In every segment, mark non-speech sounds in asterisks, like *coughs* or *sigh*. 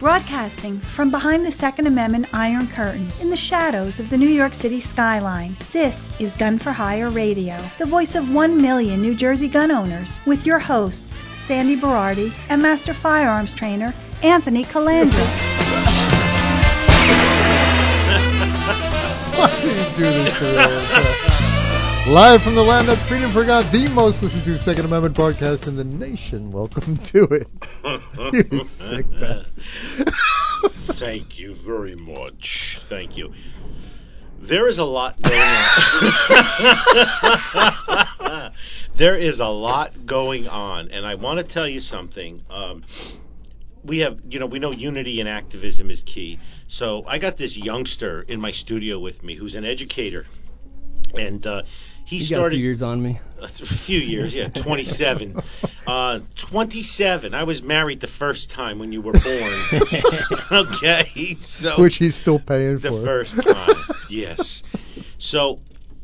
Broadcasting from behind the Second Amendment Iron Curtain in the shadows of the New York City skyline, this is Gun for Hire Radio, the voice of one million New Jersey gun owners, with your hosts, Sandy Berardi and Master Firearms Trainer Anthony Calandra. *laughs* Why do you do this to me? *laughs* Live from the land that freedom forgot, the most listened to Second Amendment broadcast in the nation. Welcome *laughs* to it. *laughs* you sick bastard. *laughs* Thank you very much. Thank you. There is a lot going on. there is a lot going on, and I want to tell you something. Um, we have, you know, we know unity and activism is key. So I got this youngster in my studio with me who's an educator, and uh, he You started got a few years on me. a few years, yeah, 27. *laughs* Uh, 27. I was married the first time when you were born. *laughs* okay, so Which he's still paying for the first *laughs* time, yes. So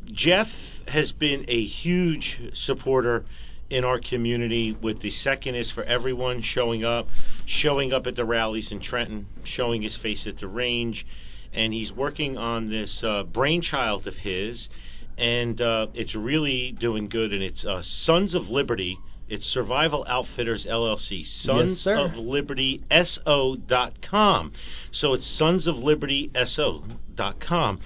Jeff has been a huge supporter in our community with the second is for everyone showing up, showing up at the rallies in Trenton, showing his face at the range, and he's working on this uh, brainchild of his, and uh, it's really doing good. And it's uh, Sons of Liberty. It's Survival Outfitters LLC. Sons sir. of Liberty SO dot com. So it's Sons of Liberty SO dot com.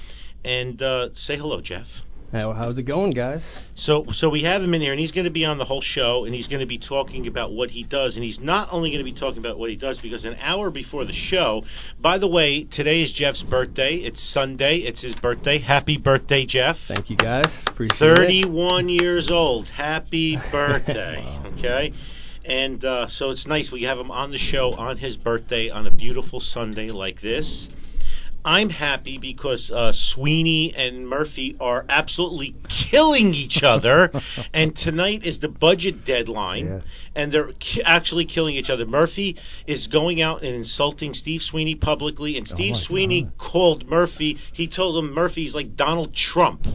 And uh, say hello, Jeff. How, how's it going, guys? So, so we have him in here, and he's going to be on the whole show, and he's going to be talking about what he does, and he's not only going to be talking about what he does because an hour before the show. By the way, today is Jeff's birthday. It's Sunday. It's his birthday. Happy birthday, Jeff! Thank you, guys. Appreciate it. 31 years old. Happy birthday. *laughs* Okay. And uh, so it's nice we have him on the show on his birthday on a beautiful Sunday like this. I'm happy because uh, Sweeney and Murphy are absolutely killing each other, *laughs* and tonight is the budget deadline, Yeah. and they're ki- actually killing each other. Murphy is going out and insulting Steve Sweeney publicly, and Steve my Sweeney God. called Murphy. He told him Murphy's like Donald Trump.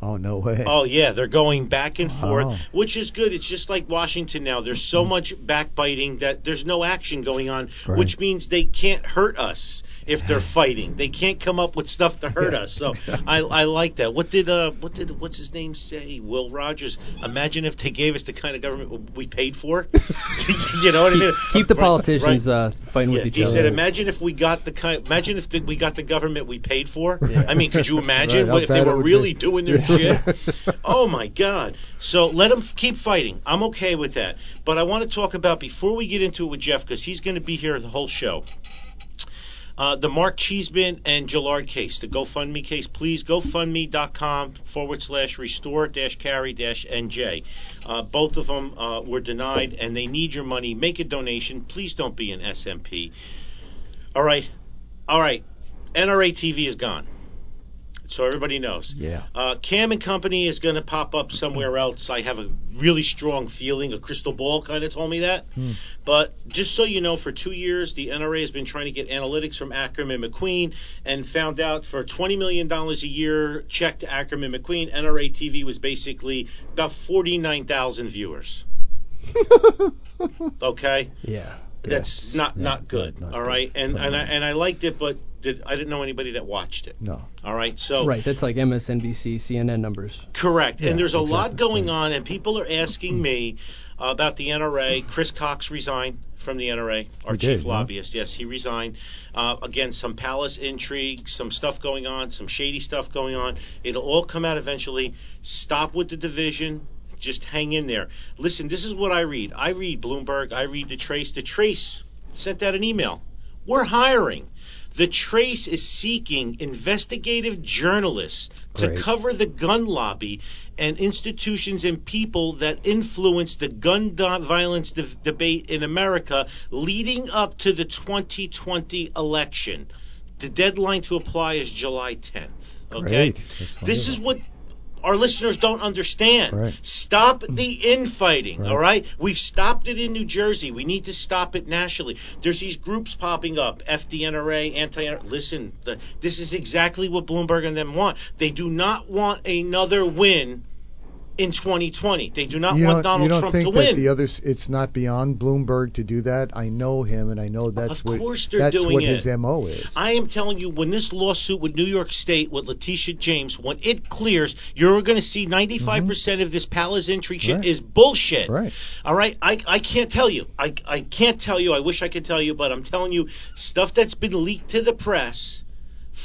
Oh, no way. Oh yeah, they're going back and forth, which is good. It's just like Washington now. There's so much backbiting that there's no action going on, Right. which means they can't hurt us if they're *laughs* fighting. They can't come up with stuff to hurt Yeah, us. So exactly. I I like that. What did uh what did what's his name say? Will Rogers. Imagine if they gave us the kind of government we paid for. *laughs* *laughs* you know what I mean? Keep the politicians right. uh, fighting Yeah, with each he other. He said, "Imagine if we got the kind. Imagine if the, we got the government we paid for. I mean, could you imagine Right, what, if they were really be. doing their shit? Oh my God! So let them keep fighting. I'm okay with that. But I want to talk about before we get into it with Jeff because he's going to be here the whole show. Uh, the Mark Cheeseman and Gillard case, the GoFundMe case, please GoFundMe.com forward slash restore dash carry dash NJ. Uh, both of them uh, were denied and they need your money. Make a donation. Please don't be an SMP. All right. All right. NRA TV is gone. So everybody knows. Yeah. Uh, Cam and Company is going to pop up somewhere else. I have a really strong feeling. A crystal ball kind of told me that. But just so you know, for two years, the NRA has been trying to get analytics from Ackerman McQueen and found out for $20 million a year check to Ackerman McQueen, NRA TV was basically about 49,000 viewers. *laughs* okay? yeah. That's not not good. not all good. right, and and I, and I liked it, but did, I didn't know anybody that watched it. No. All right, so Right, that's like MSNBC, CNN numbers. Correct. Yeah, and there's a lot going on, and people are asking me uh, about the NRA. Chris Cox resigned from the NRA, our He chief did, huh? lobbyist. Yes, he resigned. Uh, again, some palace intrigue, some stuff going on, some shady stuff going on. It'll all come out eventually. Stop with the division. Just hang in there. Listen, this is what I read. I read Bloomberg. I read the Trace. The Trace sent out an email. We're hiring. The Trace is seeking investigative journalists to cover the gun lobby and institutions and people that influence the gun violence de- debate in America leading up to the 2020 election. The deadline to apply is July 10th. Okay? Great. This is what our listeners don't understand. Right. Stop the infighting, Right. all right? We've stopped it in New Jersey. We need to stop it nationally. There's these groups popping up, FDNRA, anti Listen, the, this is exactly what Bloomberg and them want. They do not want another win in 2020. They do not you want Donald you don't Trump think to that win. the others? It's not beyond Bloomberg to do that. I know him, and I know that's what that's what it. his mo is. I am telling you, when this lawsuit with New York State, with Letitia James, when it clears, you're going to see 95% of this palace intrigue shit Mm-hmm. Right. is bullshit. Right. All right? I, I can't tell you. I, I can't tell you. I wish I could tell you, but I'm telling you, stuff that's been leaked to the press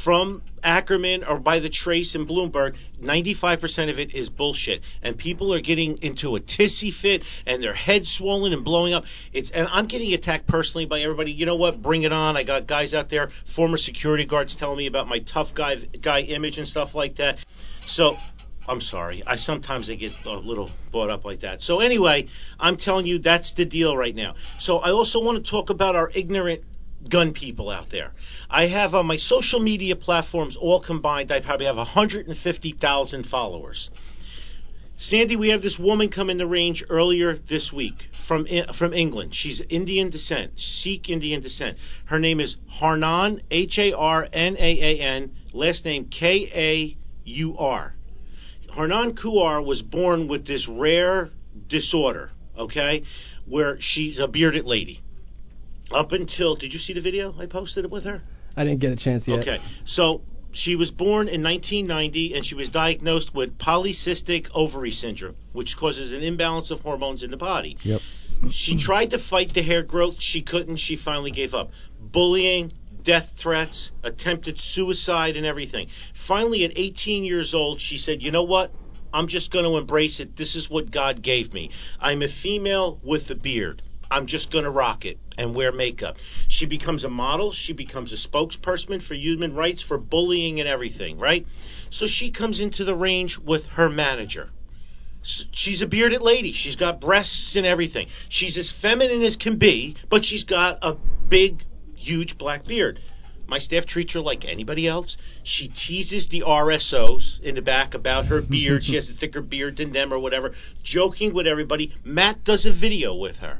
from Ackerman or by the Trace and Bloomberg, 95% of it is bullshit. And people are getting into a tissy fit and their heads swollen and blowing up. It's and I'm getting attacked personally by everybody. You know what? Bring it on. I got guys out there, former security guards telling me about my tough guy guy image and stuff like that. So I'm sorry. I sometimes I get a little brought up like that. So anyway, I'm telling you that's the deal right now. So I also want to talk about our ignorant gun people out there. I have on my social media platforms all combined, I probably have 150,000 followers. Sandy, we have this woman come in the range earlier this week from from England. She's Indian descent, Sikh Indian descent. Her name is Harnan, H A R N A A N, last name K A U R. Harnan Kaur was born with this rare disorder, okay, where she's a bearded lady. Up until, did you see the video I posted it with her? I didn't get a chance yet. Okay, so she was born in 1990 and she was diagnosed with polycystic ovary syndrome, which causes an imbalance of hormones in the body. Yep. She tried to fight the hair growth. She couldn't. She finally gave up. Bullying, death threats, attempted suicide, and everything. Finally, at 18 years old, she said, You know what? I'm just going to embrace it. This is what God gave me. I'm a female with a beard. I'm just going to rock it and wear makeup. She becomes a model. She becomes a spokesperson for human rights, for bullying and everything, right? So she comes into the range with her manager. She's a bearded lady. She's got breasts and everything. She's as feminine as can be, but she's got a big, huge black beard. My staff treats her like anybody else. She teases the RSOs in the back about her beard. she has a *laughs* thicker beard than them or whatever, joking with everybody. Matt does a video with her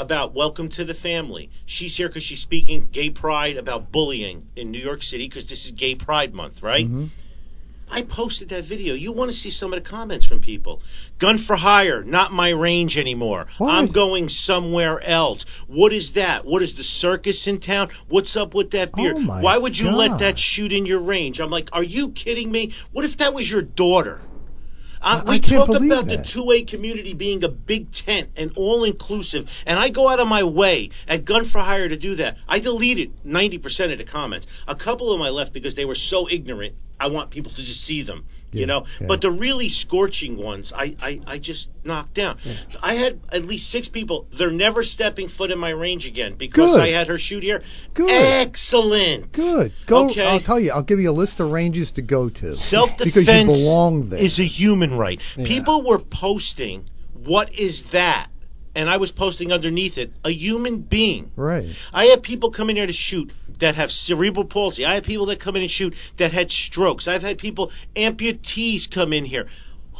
about welcome to the family. She's here because she's speaking gay pride about bullying in New York City because this is Gay Pride Month, right? Mm-hmm. I posted that video. You want to see some of the comments from people. Gun for hire, not my range anymore. What? I'm going somewhere else. What is that? What is the circus in town? What's up with that beard? Oh, Why would you let that shoot in your range? I'm like, are you kidding me? What if that was your daughter? I we can't talk about that. the two-way community being a big tent and all-inclusive, and I go out of my way at Gun for Hire to do that. I deleted 90% of the comments. A couple of them I left because they were so ignorant. I want people to just see them, Yeah, you know. yeah. But the really scorching ones, I, I, I just knocked down. I had at least six people. They're never stepping foot in my range again because Good. I had her shoot here. Good. Excellent. Good. Go. Okay. I'll tell you. I'll give you a list of ranges to go to. Self defense belong there. is a human right. Yeah. People were posting, "What is that?" And I was posting underneath it, "A human being." right. I have people come in here to shoot that have cerebral palsy. I have people that come in and shoot that had strokes. I've had people amputees come in here.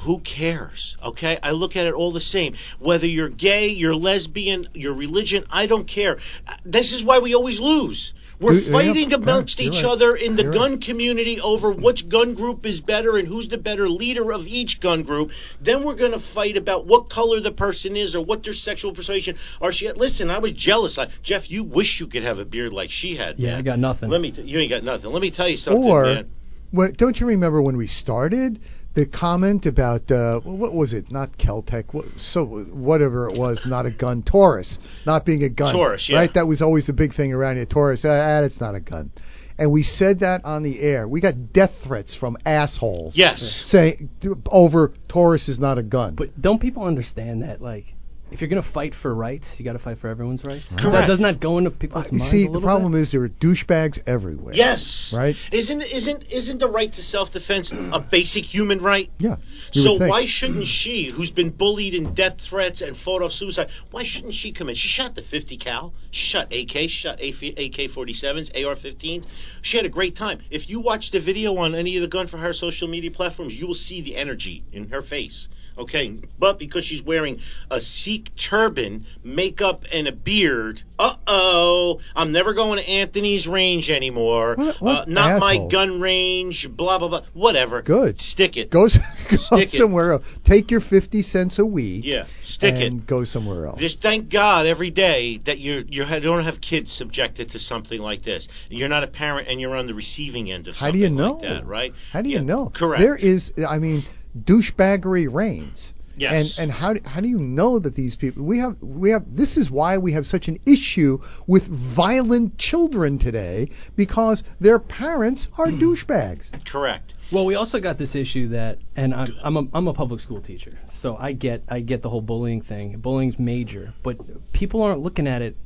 Who cares? Okay? I look at it all the same. Whether you're gay, you're lesbian, your religion, I don't care. This is why we always lose. We're fighting amongst each right. other in the You're gun right. community over which gun group is better and who's the better leader of each gun group. Then we're going to fight about what color the person is or what their sexual persuasion or she. Listen, I was jealous. I, Jeff, you wish you could have a beard like she had. Yeah, man. I got nothing. Let me. T- you ain't got nothing. Let me tell you something, Or, man. when, don't you remember when we started the comment about uh, what was it? Not Keltec. What, so whatever it was, not a gun. Taurus, not being a gun. Taurus, yeah. Right. That was always the big thing around here. Taurus. Ah, it's not a gun. And we said that on the air. We got death threats from assholes. Yes. Saying over Taurus is not a gun. But don't people understand that? Like, if you're gonna fight for rights, you got to fight for everyone's rights. Correct. That, doesn't that go into people's uh, You minds see, a the problem bit? is there are douchebags everywhere. Yes. Right? Isn't isn't isn't the right to self defense a basic human right? Yeah. you So would think. why shouldn't she, who's been bullied and death threats and thought of suicide, why shouldn't she come in? She shot the 50 cal. She shot AK. She shot AK 47s, AR 15s. She had a great time. If you watch the video on any of the Gun for Hire social media platforms, you will see the energy in her face. Okay, but because she's wearing a Sikh turban, makeup, and a beard, uh oh, I'm never going to Anthony's range anymore. What- what uh, not my gun range, blah, blah, blah. Whatever. Good. Stick it. Go, *laughs* go Stick it. somewhere else. Take your 50 cents a week Yeah, stick and it. go somewhere else. Just thank God every day that you're you don't have kids subjected to something like this. You're not a parent and you're on the receiving end of How something do you know? like that, right? How do you Yeah, know? Correct. There is, I mean, douchebaggery reigns. Yes. And and how do, how do you know that these people we have we have this is why we have such an issue with violent children today because their parents are mm-hmm. douchebags. Correct. Well, we also got this issue that, and I'm I'm a, I'm a public school teacher, so I get I get the whole bullying thing. Bullying's major, but people aren't looking at it.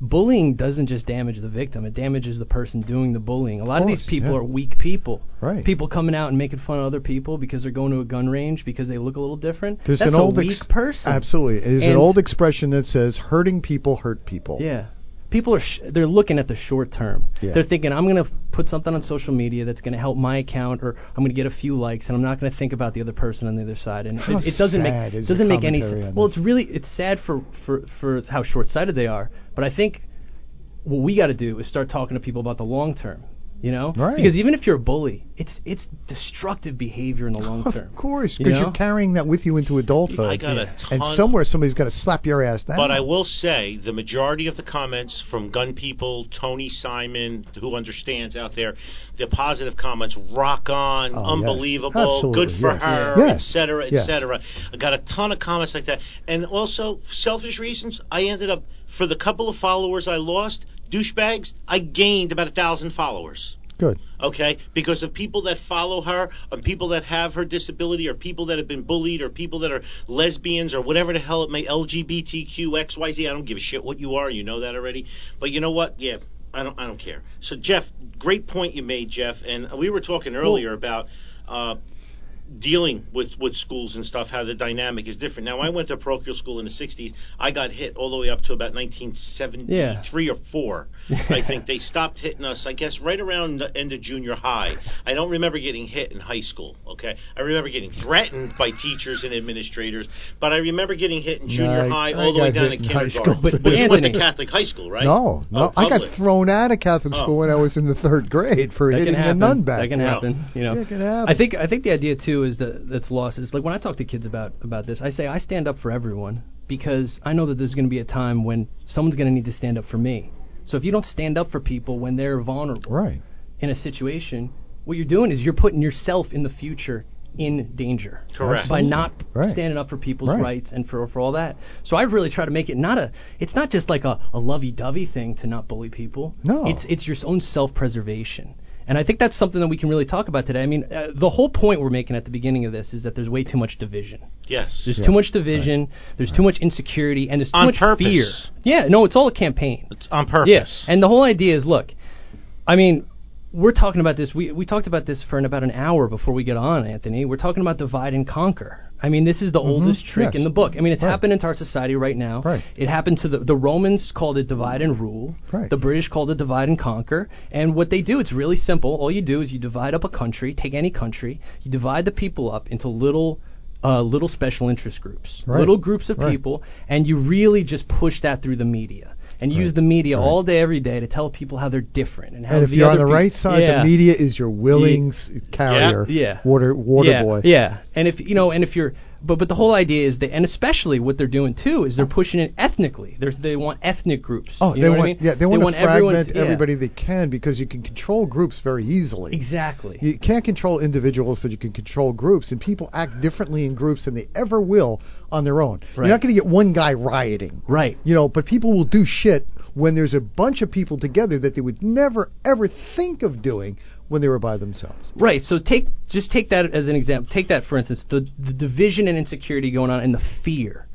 Bullying doesn't just damage the victim; it damages the person doing the bullying. A lot of, these people yeah. are weak people. Right. People coming out and making fun of other people because they're going to a gun range because they look a little different. There's That's an a old weak ex- person. Absolutely. There's an old expression that says hurting people hurt people. Yeah. People are sh- they're looking at the short term. Yeah. They're thinking I'm going to put something on social media that's going to help my account or I'm going to get a few likes and I'm not going to think about the other person on the other side and it, it doesn't sad make is doesn't make any sense. Well, it's really it's sad for for for how short-sighted they are, but I think what we got to do is start talking to people about the long term. You know, Right. because even if you're a bully, it's it's destructive behavior in the long term. Of course, You because know? you're carrying that with you into adulthood. I got a and somewhere somebody's got to slap your ass down. But I will say the majority of the comments from gun people, Tony Simon, who understands out there, the positive comments, rock on, Oh, yes. unbelievable, good for yes. her, Yes. et cetera, et Yes. cetera. I got a ton of comments like that. And also, selfish reasons, I ended up, for the couple of followers I lost, douchebags, I gained about a thousand followers. Good. okay? Because of people that follow her, or people that have her disability, or people that have been bullied, or people that are lesbians, or whatever the hell it may, LGBTQ, XYZ. I don't give a shit what you are. You know that already. But you know what? Yeah, I don't. I don't care. So Jeff, great point you made, Jeff. And we were talking earlier about. Uh, dealing with, with schools and stuff, how the dynamic is different. Now, I went to parochial school in the 60s. I got hit all the way up to about 1973 or 4. I think they stopped hitting us, I guess, right around the end of junior high. I don't remember getting hit in high school, okay? I remember getting threatened by teachers and administrators, but I remember getting hit in junior No, high I all the way down hit to in high kindergarten. school. But- but you went to Catholic high school, right? No, no, Oh, I got thrown out of Catholic Oh. school when I was in the third grade for that hitting can a nun back. That can there. happen. You know, Yeah, it can happen. I think I think the idea too is that that's lost is like when I talk to kids about about this, I say I stand up for everyone because I know that there's going to be a time when someone's going to need to stand up for me. So if you don't stand up for people when they're vulnerable Right. in a situation, what you're doing is you're putting yourself in the future in danger Correct. by not Right. standing up for people's Right. rights and for for all that. So I really try to make it not a it's not just like a, a lovey-dovey thing to not bully people. No. It's it's your own self-preservation. And I think that's something that we can really talk about today. I mean, uh, the whole point we're making at the beginning of this is that there's way too much division. Yes. There's Yeah. too much division, there's too much insecurity, and there's too On much purpose. fear. Yeah, no, it's all a campaign. It's on purpose. Yes. And the whole idea is look, I mean, we're talking about this. We, we talked about this for an, about an hour before we get on, Anthony. We're talking about divide and conquer. I mean, this is the oldest trick Mm-hmm. yes. in the book. I mean, it's Right. happened into our society right now. Right. It happened to the the Romans called it divide and rule. Right. The British called it divide and conquer. And what they do, it's really simple. All you do is you divide up a country. Take any country. You divide the people up into little. Uh, little special interest groups, Right. little groups of Right. people, and you really just push that through the media and use the media all day, every day to tell people how they're different and how And if you're on the right side, yeah. the media is your willing s carrier, Yeah. water water yeah, boy. Yeah, and if you know, and if you're, but but the whole idea is that, and especially what they're doing too is they're pushing it ethnically. There's they want ethnic groups. Oh, you they know want what I mean? yeah, they want, to fragment yeah. everybody they can because you can control groups very easily. Exactly. You can't control individuals, but you can control groups, and people act differently in groups than they ever will on their own. Right. You're not going to get one guy rioting, right. you know, but people will do shit when there's a bunch of people together that they would never ever think of doing when they were by themselves. Right. So take just take that as an example. Take that for instance, the the division and insecurity going on and the fear.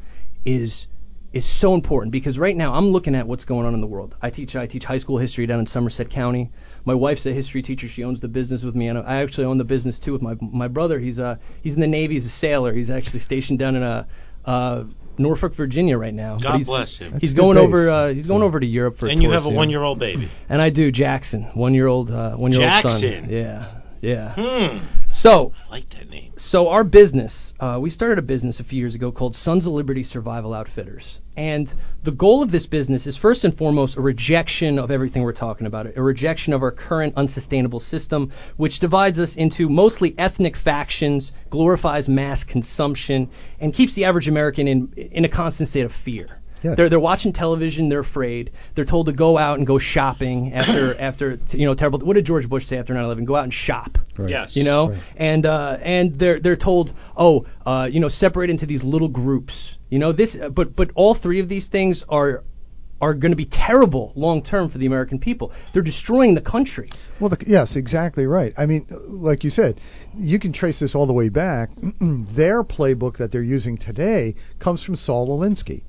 is is so important because right now I'm looking at what's going on in the world. I teach I teach high school history down in Somerset County. My wife's a history teacher. She owns the business with me, and I actually own the business too with my my brother. He's uh he's in the Navy. He's a sailor. He's actually stationed down in a uh, Norfolk, Virginia right now. God he's, bless him. He's a going base. over. Uh, he's going over to Europe for. and a you tour have a soon. one-year-old baby. And I do. Jackson, one year old. Uh, one year old son. Jackson. Yeah, yeah. Hmm. So I like that name. So our business, uh, we started a business a few years ago called Sons of Liberty Survival Outfitters, and the goal of this business is first and foremost a rejection of everything we're talking about, a rejection of our current unsustainable system, which divides us into mostly ethnic factions, glorifies mass consumption, and keeps the average American in in a constant state of fear. Yes. They're they're watching television. They're afraid. They're told to go out and go shopping *coughs* after after t- you know terrible. What did George Bush say after 9/11? Go out and shop. Right. Yes. You know, Right. and uh, and they're they're told, oh, uh, you know, separate into these little groups. You know, this, uh, but but all three of these things are are going to be terrible long term for the American people. They're destroying the country. Well, the, yes, exactly right. I mean, like you said, you can trace this all the way back. *clears throat* Their playbook that they're using today comes from Saul Alinsky.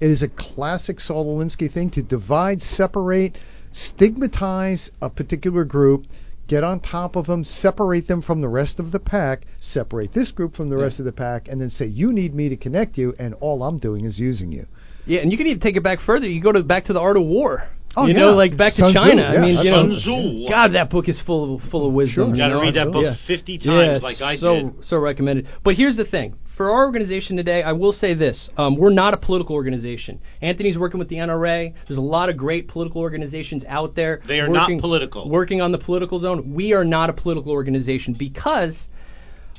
It is a classic Saul Alinsky thing to divide, separate, stigmatize a particular group, get on top of them, separate them from the rest of the pack, separate this group from the rest of the pack, and then say, you need me to connect you, and all I'm doing is using you. Yeah, and you can even take it back further. You go to back to the art of war. Oh, you yeah. know, like back to Sun Tzu, China. yeah, I mean, you know, Sun Tzu. God, that book is full of full of wisdom. Sure. you Gotta read that book Yeah. 50 times Yeah, like I so, did. So recommended. But here's the thing. For our organization today, I will say this. Um, we're not a political organization. Anthony's working with the NRA. There's a lot of great political organizations out there. They are not working- political. Working on the political zone. We are not a political organization because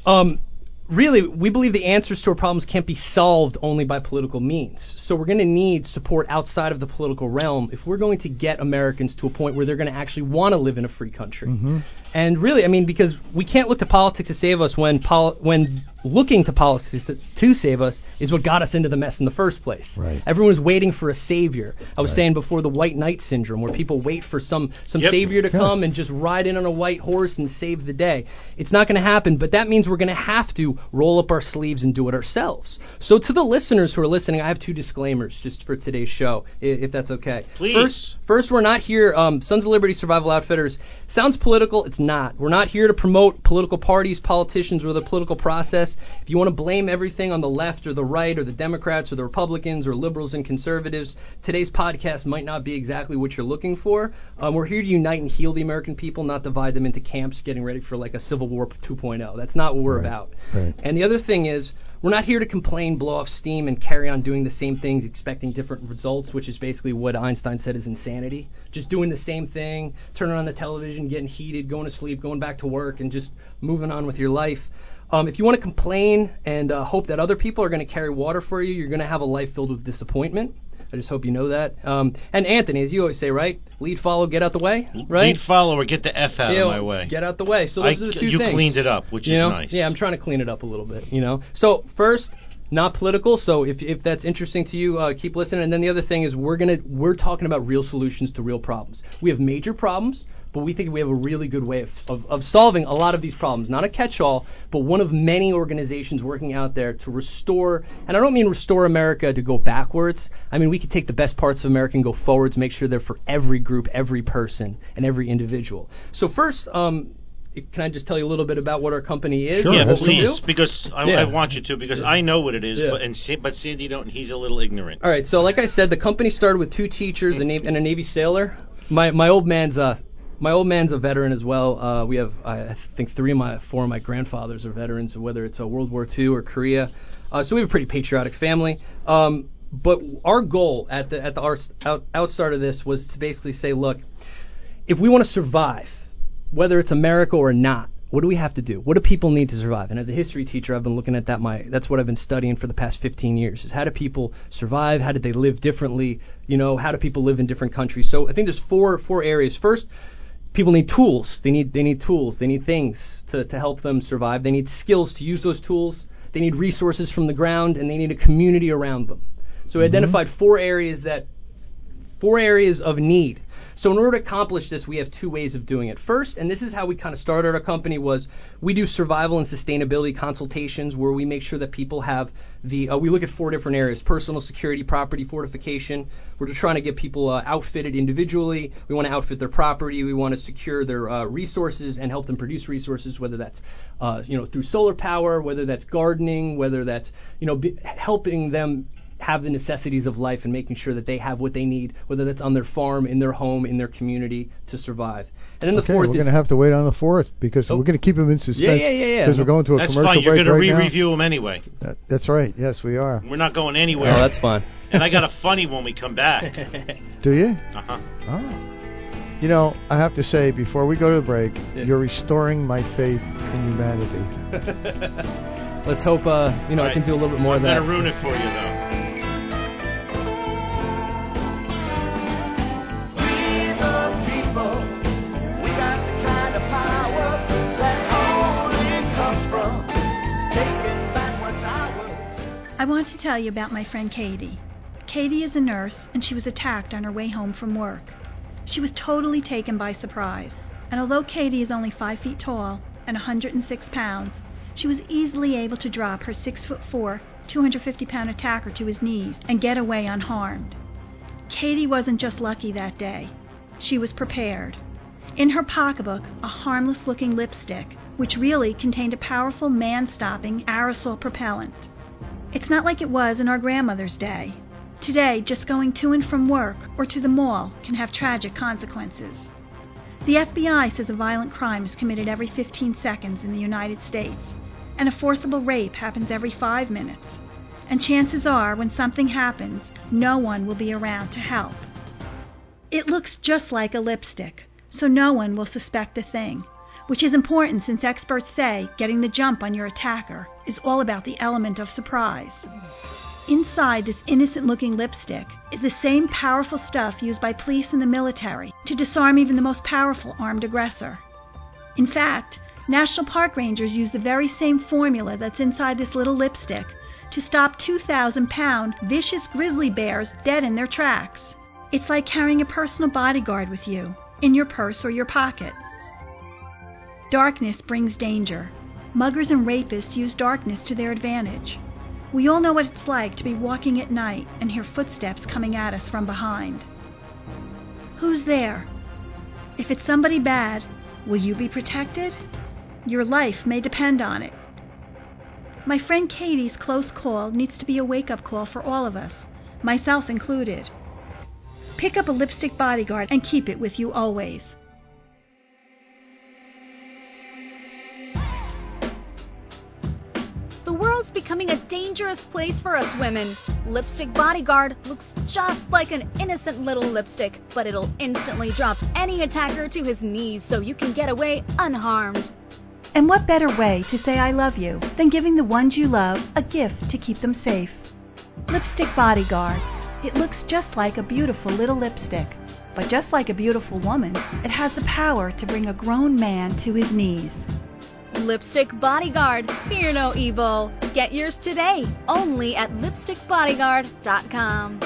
um, really, we believe the answers to our problems can't be solved only by political means. So we're going to need support outside of the political realm if we're going to get Americans to a point where they're going to actually want to live in a free country. And really, I mean, because we can't look to politics to save us when pol- when looking to politics to, to save us is what got us into the mess in the first place. Right. Everyone was waiting for a savior. I was saying before the white knight syndrome, where people wait for some some Yep. savior to Yes. come and just ride in on a white horse and save the day. It's not going to happen, but that means we're going to have to roll up our sleeves and do it ourselves. So, to the listeners who are listening, I have two disclaimers just for today's show, i- if that's okay. Please. First, first we're not here. Um, Sons of Liberty Survival Outfitters sounds political. It's not. We're not here to promote political parties, politicians, or the political process. If you want to blame everything on the left or the right or the Democrats or the Republicans or liberals and conservatives, today's podcast might not be exactly what you're looking for. Um, we're here to unite and heal the American people, not divide them into camps, getting ready for like a Civil War 2.0. That's not what we're Right, about. right. And the other thing is, we're not here to complain, blow off steam, and carry on doing the same things, expecting different results, which is basically what Einstein said is insanity. Just doing the same thing, turning on the television, getting heated, going to sleep, going back to work, and just moving on with your life. Um, if you want to complain and uh, hope that other people are going to carry water for you, you're going to have a life filled with disappointment. I just hope you know that. Um, and Anthony, as you always say, right? Lead, follow, get out the way, right? Lead follower, get the F out You of my way. Get out the way. So I- those are the two you things. cleaned it up, which You is know? nice. Yeah, I'm trying to clean it up a little bit. You know. So first, not political. So if if that's interesting to you, uh, keep listening. And then the other thing is we're gonna we're talking about real solutions to real problems. We have major problems. But we think we have a really good way of, of, of solving a lot of these problems. Not a catch all, but one of many organizations working out there to restore, and I don't mean restore America to go backwards. I mean, we could take the best parts of America and go forwards, make sure they're for every group, every person, and every individual. So, first, um, can I just tell you a little bit about what our company is? Sure, yeah, what we absolutely. do? please, because I, Yeah. I want you to, because I know what it is, Yeah. but and Sa- but Sandy don't. He's a little ignorant. All right, so like I said, the company started with two teachers and, and a Navy sailor. My my old man's uh my old man's a veteran as well. Uh, we have I think three of my four of my grandfathers are veterans, whether it's uh, World War II or Korea. Uh, so we have a pretty patriotic family. Um, but our goal at the at the out, outstart of this was to basically say, look, if we want to survive, whether it's America or not, what do we have to do? What do people need to survive? And as a history teacher, I've been looking at that. My that's what I've been studying for the past 15 years. Is how do people survive? How did they live differently? You know, how do people live in different countries? So I think there's four four areas. First, people need tools. They need they need tools. They need things to, to help them survive. They need skills to use those tools. They need resources from the ground, and they need a community around them. So we mm-hmm. identified four areas that four areas of need. So in order to accomplish this, we have two ways of doing it. First, and this is how we kind of started our company, was we do survival and sustainability consultations where we make sure that people have the. Uh, we look at four different areas: personal security, property fortification. We're just trying to get people uh, outfitted individually. We want to outfit their property. We want to secure their uh, resources and help them produce resources, whether that's uh, you know through solar power, whether that's gardening, whether that's you know helping them have the necessities of life and making sure that they have what they need, whether that's on their farm, in their home, in their community, to survive. And then the okay, fourth we're is going to have to wait on the fourth because Oh. we're going to keep them in suspense. Yeah, yeah, yeah, yeah. Because we're going to a That's commercial fine. You're break going to right re-review them anyway. That- that's right. Yes, we are. We're not going anywhere. Oh, that's fine. *laughs* and I got a funny when we come back. *laughs* Do you? Uh huh. Oh. You know, I have to say before we go to the break, Yeah. you're restoring my faith in humanity. *laughs* Let's hope uh, you know I can do a little bit more than I'm of that. going to ruin it for you though. I want to tell you about my friend Katie. Katie is a nurse, and she was attacked on her way home from work. She was totally taken by surprise, and although Katie is only five feet tall and 106 pounds, she was easily able to drop her six foot four, 250 pound attacker to his knees and get away unharmed. Katie wasn't just lucky that day; she was prepared. In her pocketbook, a harmless looking lipstick, which really contained a powerful man stopping aerosol propellant. It's not like it was in our grandmother's day. Today, just going to and from work or to the mall can have tragic consequences. The FBI says a violent crime is committed every 15 seconds in the United States, and a forcible rape happens every five minutes. And chances are, when something happens, no one will be around to help. It looks just like a lipstick, so no one will suspect a thing, which is important since experts say getting the jump on your attacker is all about the element of surprise. Inside this innocent looking lipstick is the same powerful stuff used by police and the military to disarm even the most powerful armed aggressor. In fact, National Park Rangers use the very same formula that's inside this little lipstick to stop 2,000 pound vicious grizzly bears dead in their tracks. It's like carrying a personal bodyguard with you, in your purse or your pocket. Darkness brings danger. Muggers and rapists use darkness to their advantage. We all know what it's like to be walking at night and hear footsteps coming at us from behind. Who's there? If it's somebody bad, will you be protected? Your life may depend on it. My friend Katie's close call needs to be a wake up call for all of us, myself included. Pick up a lipstick bodyguard and keep it with you always. The world's becoming a dangerous place for us women. Lipstick Bodyguard looks just like an innocent little lipstick, but it'll instantly drop any attacker to his knees so you can get away unharmed. And what better way to say I love you than giving the ones you love a gift to keep them safe? Lipstick Bodyguard. It looks just like a beautiful little lipstick. But just like a beautiful woman, it has the power to bring a grown man to his knees. Lipstick Bodyguard, fear no evil. Get yours today, only at lipstickbodyguard.com.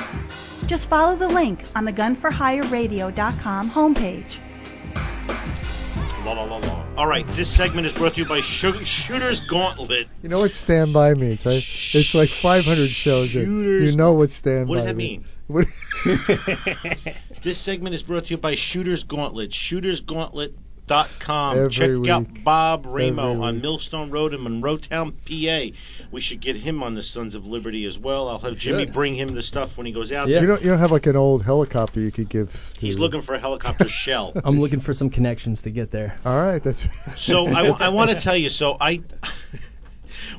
Just follow the link on the gunforhireradio.com homepage. La, la, la, la. All right, this segment is brought to you by Shooter's Gauntlet. You know what stand by means, right? It's like 500 shows. Shooters- You know what stand What by does that mean? What- *laughs* *laughs* This segment is brought to you by Shooter's Gauntlet. Shooter's Gauntlet. ShootersGauntlet.com. Every Check out. Bob Ramo Every on week. Millstone Road in Monroeton, PA. We should get him on the Sons of Liberty as well. I'll have Jimmy should. bring him the stuff when he goes out Yeah. you don't you don't have like an old helicopter you could give. To He's looking for a helicopter *laughs* shell. I'm looking for some connections to get there. All right, that's. So I, want to tell you. So I,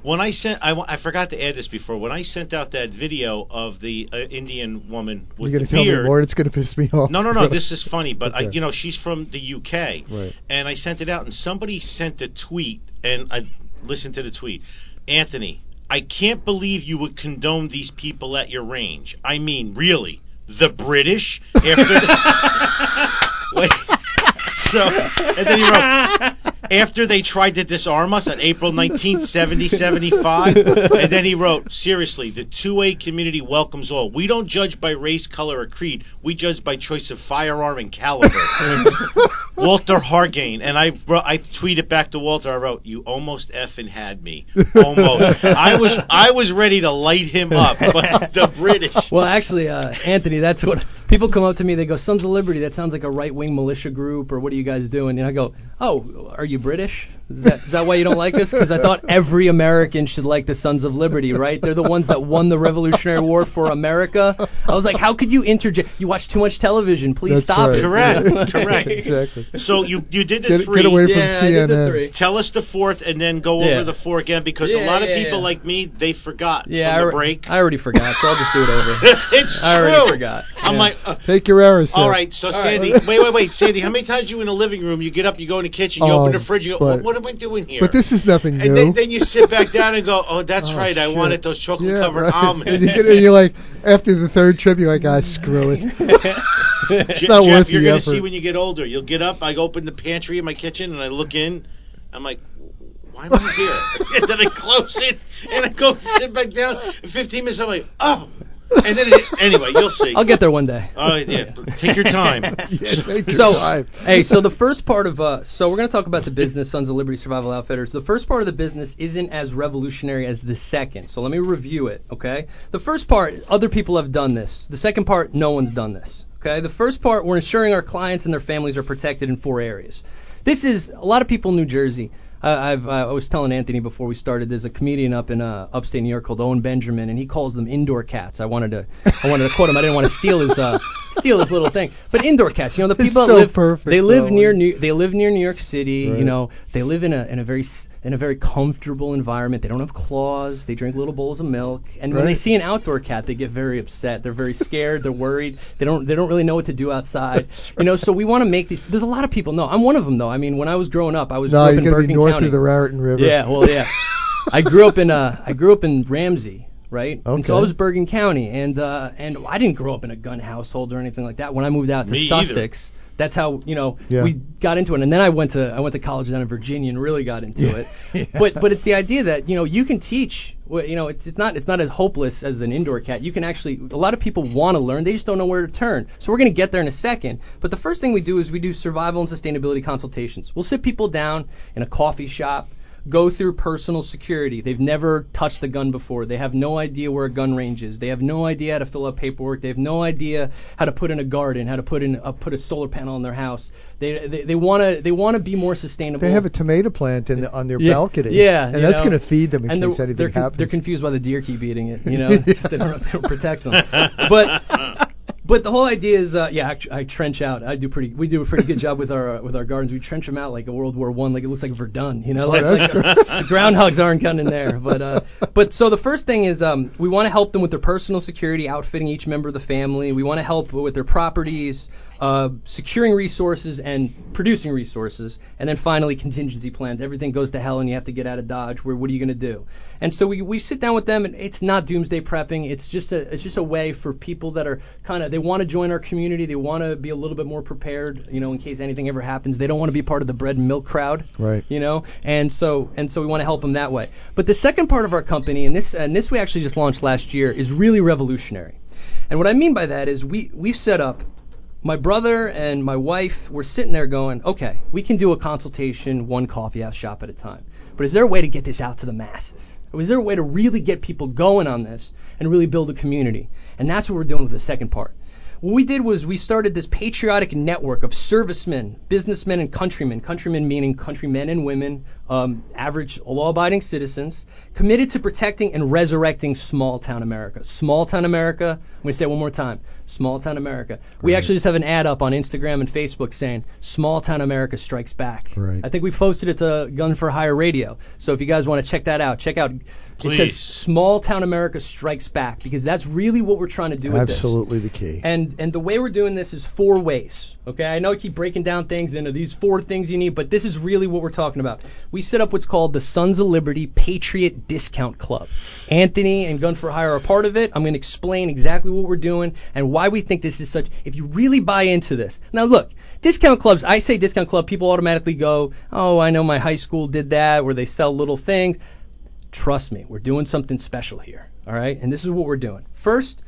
when I sent, I, I forgot to add this before. When I sent out that video of the uh, Indian woman with You're the gonna tell beard, me more. It's gonna piss me off. No, no, no. *laughs* This is funny, but I, you know, she's from the UK, Right. and I sent it out, and somebody sent a tweet, and I listened to the tweet. Anthony, I can't believe you would condone these people at your range. I mean, really, the British after the. *laughs* *laughs* Wait. So, and then he wrote, after they tried to disarm us on April 19th, 70, 75. And then he wrote, seriously, the 2A community welcomes all. We don't judge by race, color, or creed. We judge by choice of firearm and caliber. *laughs* Walter Hargain. And I, wrote- I tweeted back to Walter, I wrote, you almost effing had me. Almost. I was, I was ready to light him up, but the British. Well, actually, uh, Anthony, that's what people come up to me. They go, "Sons of Liberty." That sounds like a right-wing militia group, or what are you guys doing? And I go, "Oh, are you British? Is that is that why you don't like us? Because I thought every American should like the Sons of Liberty, right? They're the ones that won the Revolutionary War for America." I was like, "How could you interject? You watch too much television. Please That's stop right. it." Correct, *laughs* correct. exactly. So you, you did the Get, three. get away from Yeah, I did the CNN. three. Tell us the fourth, and then go Yeah. over the four again because a Yeah, lot of people yeah. like me they forgot Yeah, I, from the re- break. I already forgot, so I'll just do it over. *laughs* it's I already true. forgot. I'm like, uh, Take your errors. All right. So All Sandy, right. wait, wait, wait, Sandy. How many times you in the living room? You get up, you go in the kitchen, you Oh, open the fridge, you go, but- what, what am I doing here? But this is nothing new. and then, then you sit back down and go, oh, that's Oh, right. I wanted those chocolate yeah, covered right. almonds. And you get, and you're like, after the third trip, you're like, ah, screw it. *laughs* Je- not Jeff, worth you're the gonna effort. see when you get older. You'll get up. I open the pantry in my kitchen and I look in. I'm like, why am I here? *laughs* and then I close it and I go sit back down. 15 minutes, I'm like, oh. *laughs* And then it, anyway, you'll see. I'll get there one day. Oh yeah, take your time. *laughs* yeah, take *laughs* your so time. hey so the first part of uh so we're going to talk about the business sons of liberty survival outfitters the first part of the business isn't as revolutionary as the second so let me review it okay the first part other people have done this the second part no one's done this okay the first part we're ensuring our clients and their families are protected in four areas this is a lot of people in new jersey I've, uh, I was telling Anthony before we started. There's a comedian up in uh, upstate New York called Owen Benjamin, and he calls them indoor cats. I wanted to, I wanted to quote him. I didn't want to steal his, uh, *laughs* steal his little thing. But indoor cats, you know, the It's people so that live, perfect, they live near New, they live near New York City. Right. You know, they live in a in a very s- in a very comfortable environment. They don't have claws. They drink little bowls of milk. And when they see an outdoor cat, they get very upset. They're very scared. They're worried. They don't they don't really know what to do outside. You know, so we want to make these. There's a lot of people. No, I'm one of them though. I mean, when I was growing up, I was No, up in Bergen County. of the Raritan River. Yeah, well, yeah. I grew up in uh, I grew up in Ramsey, right? And so I was Bergen County, and uh, and I didn't grow up in a gun household or anything like that. When I moved out to Me either. That's how you know Yeah. we got into it. And then I went to I went to college down in Virginia and really got into it. *laughs* But but it's the idea that you know you can teach. You know, it's it's not it's not as hopeless as an indoor cat. You can actually a lot of people want to learn. They just don't know where to turn. So we're going to get there in a second. But the first thing we do is we do survival and sustainability consultations. We'll sit people down in a coffee shop go through personal security. They've never touched a gun before. They have no idea where a gun range is. They have no idea how to fill out paperwork. They have no idea how to put in a garden, how to put in uh, put a solar panel on their house. They they, they want to they want to be more sustainable. They have a tomato plant in the, on their Yeah, balcony. Yeah, and that's going to feed them in and case they're, anything they're, con- happens. they're confused why the deer keep eating it. You *laughs* know, they, don't, they don't protect them. But *laughs* but the whole idea is, uh, yeah, I, I trench out. I do pretty. We do a pretty good job with our uh, with our gardens. We trench them out like a World War One, like it looks like Verdun. You know, like, Oh, like the groundhogs aren't coming there. But uh, but so the first thing is, um, we want to help them with their personal security, outfitting each member of the family. We want to help with their properties, uh, securing resources and producing resources, and then finally contingency plans. Everything goes to hell and you have to get out of Dodge. Where what are you going to do? And so we, we sit down with them, and it's not doomsday prepping. It's just a it's just a way for people that are kind of they want to join our community. They want to be a little bit more prepared, you know, in case anything ever happens. They don't want to be part of the bread and milk crowd, Right. You know, and so and so we want to help them that way. But the second part of our company, and this and this we actually just launched last year, is really revolutionary. And what I mean by that is we we've set up my brother and my wife were sitting there going, okay, we can do a consultation one coffee house shop at a time. But is there a way to get this out to the masses? Or is there a way to really get people going on this and really build a community? And that's what we're doing with the second part. What we did was we started this patriotic network of servicemen, businessmen, and countrymen. Countrymen meaning countrymen and women, um, average law-abiding citizens, committed to protecting and resurrecting small-town America. Small-town America. I'm going to say it one more time. Small-town America. We actually just have an ad up on Instagram and Facebook saying "Small-town America strikes back." Right. I think we posted it to Gun for Hire Radio. So if you guys want to check that out, check out It says small town America strikes back because that's really what we're trying to do with this. Absolutely the key. And and the way we're doing this is four ways. Okay, I know I keep breaking down things into these four things you need, but this is really what we're talking about. We set up what's called the Sons of Liberty Patriot Discount Club. Anthony and Gun for Hire are part of it. I'm going to explain exactly what we're doing and why we think this is such. If you really buy into this, now look, discount clubs. I say discount club, people automatically go, "Oh, I know my high school did that, where they sell little things." Trust me, we're doing something special here. All right, and this is what we're doing. First,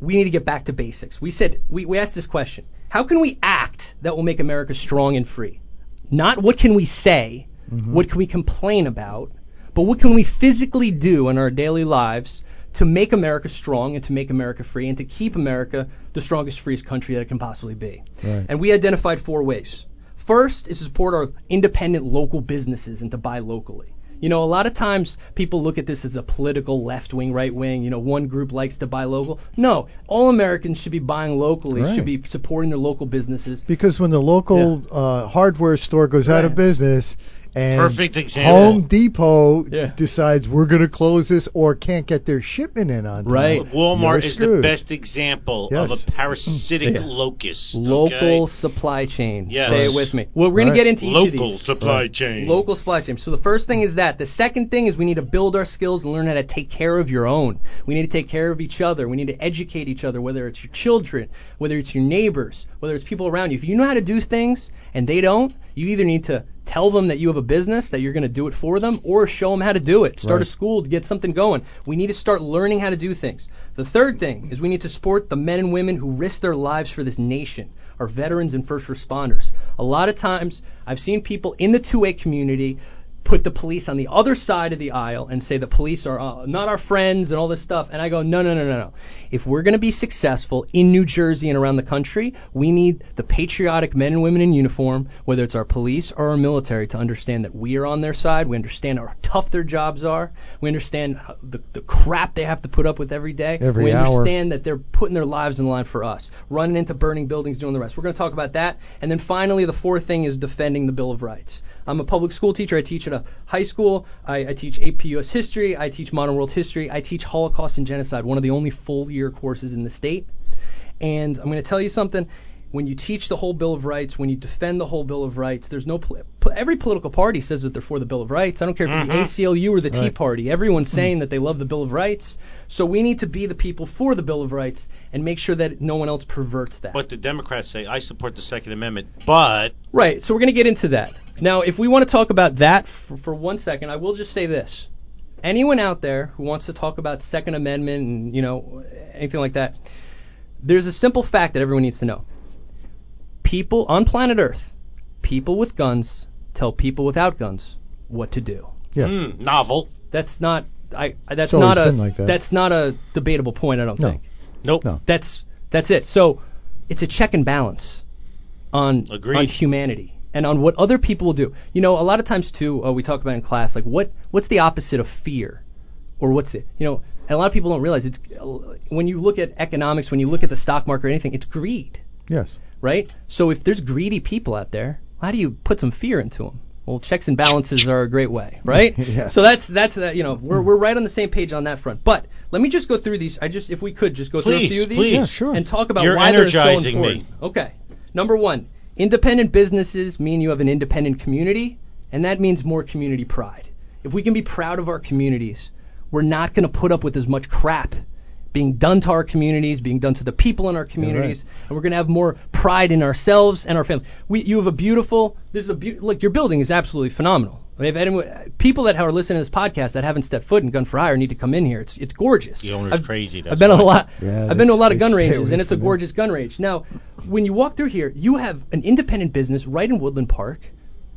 we need to get back to basics. We said we, we asked this question: How can we act that will make America strong and free? Not what can we say, mm-hmm. what can we complain about, but what can we physically do in our daily lives to make America strong and to make America free and to keep America the strongest, freest country that it can possibly be. Right. And we identified four ways. First is to support our independent local businesses and to buy locally. You know, a lot of times people look at this as a political left wing, right wing. You know, one group likes to buy local. No, all Americans should be buying locally, Right. should be supporting their local businesses. Because when the local uh, hardware store goes out of business and Perfect example. Home Depot Yeah. decides we're going to close this or can't get their shipment in on time, Right. Walmart you're is the best example Yes. of a parasitic Yeah. locust. Local okay? supply chain. Yes. Say it with me. Well, we're going to get into each of local these. supply Right. chain. Local supply chain. So the first thing is that. The second thing is we need to build our skills and learn how to take care of your own. We need to take care of each other. We need to educate each other, whether it's your children, whether it's your neighbors, whether it's people around you. If you know how to do things and they don't, you either need to tell them that you have a business, that you're going to do it for them, or show them how to do it. Start Right. a school to get something going. We need to start learning how to do things. The third thing is we need to support the men and women who risk their lives for this nation, our veterans and first responders. A lot of times, I've seen people in the 2A community put the police on the other side of the aisle and say the police are uh, not our friends and all this stuff. And I go, no, no, no, no, no. If we're going to be successful in New Jersey and around the country, we need the patriotic men and women in uniform, whether it's our police or our military, to understand that we are on their side. We understand how tough their jobs are. We understand the, the crap they have to put up with every day. Every we hour. understand that they're putting their lives in line for us, running into burning buildings, doing the rest. We're going to talk about that. And then finally, the fourth thing is defending the Bill of Rights. I'm a public school teacher. I teach at a high school. I, I teach AP US history. I teach modern world history. I teach Holocaust and genocide, one of the only full year courses in the state. And I'm going to tell you something. When you teach the whole Bill of Rights, when you defend the whole Bill of Rights, there's no pol- po- every political party says that they're for the Bill of Rights. I don't care if Mm-hmm. it's the ACLU or the Tea Party. Everyone's saying that they love the Bill of Rights. So we need to be the people for the Bill of Rights and make sure that no one else perverts that. But the Democrats say I support the Second Amendment, but Right. So we're going to get into that. Now, if we want to talk about that for, for one second, I will just say this. Anyone out there who wants to talk about Second Amendment and, you know, anything like that, there's a simple fact that everyone needs to know. People on planet Earth, people with guns tell people without guns what to do. Yes. mm, novel. That's not I that's It's not a like that. that's not a debatable point, I don't No. think. Nope. No. That's that's it. So it's a check and balance on Agreed. on humanity and on what other people will do. You know, a lot of times too, uh, we talk about in class like what what's the opposite of fear, or what's the you know, and a lot of people don't realize it's uh, when you look at economics, when you look at the stock market or anything, it's greed, Yes. Right? So if there's greedy people out there, how do you put some fear into them? Well, checks and balances are a great way, *laughs* right? Yeah. So that's that's that. You know, we're we're right on the same page on that front. But let me just go through these. I just, if we could, just go through a few of these please. Yeah, sure. and talk about You're why they're so important. me. Okay. Number one, independent businesses mean you have an independent community, and that means more community pride. If we can be proud of our communities, we're not going to put up with as much crap being done to our communities, being done to the people in our communities, and we're going to have more pride in ourselves and our family. We, you have a beautiful. This is a beau- look. Your building is absolutely phenomenal. I mean, if anyone, people that are listening to this podcast that haven't stepped foot in Gun for Hire need to come in here. It's it's gorgeous. The owner's I've, crazy, that's I've been on a lot. Yeah, I've been to a lot of gun ranges, and it's a gorgeous gun range. Now, when you walk through here, you have an independent business right in Woodland Park.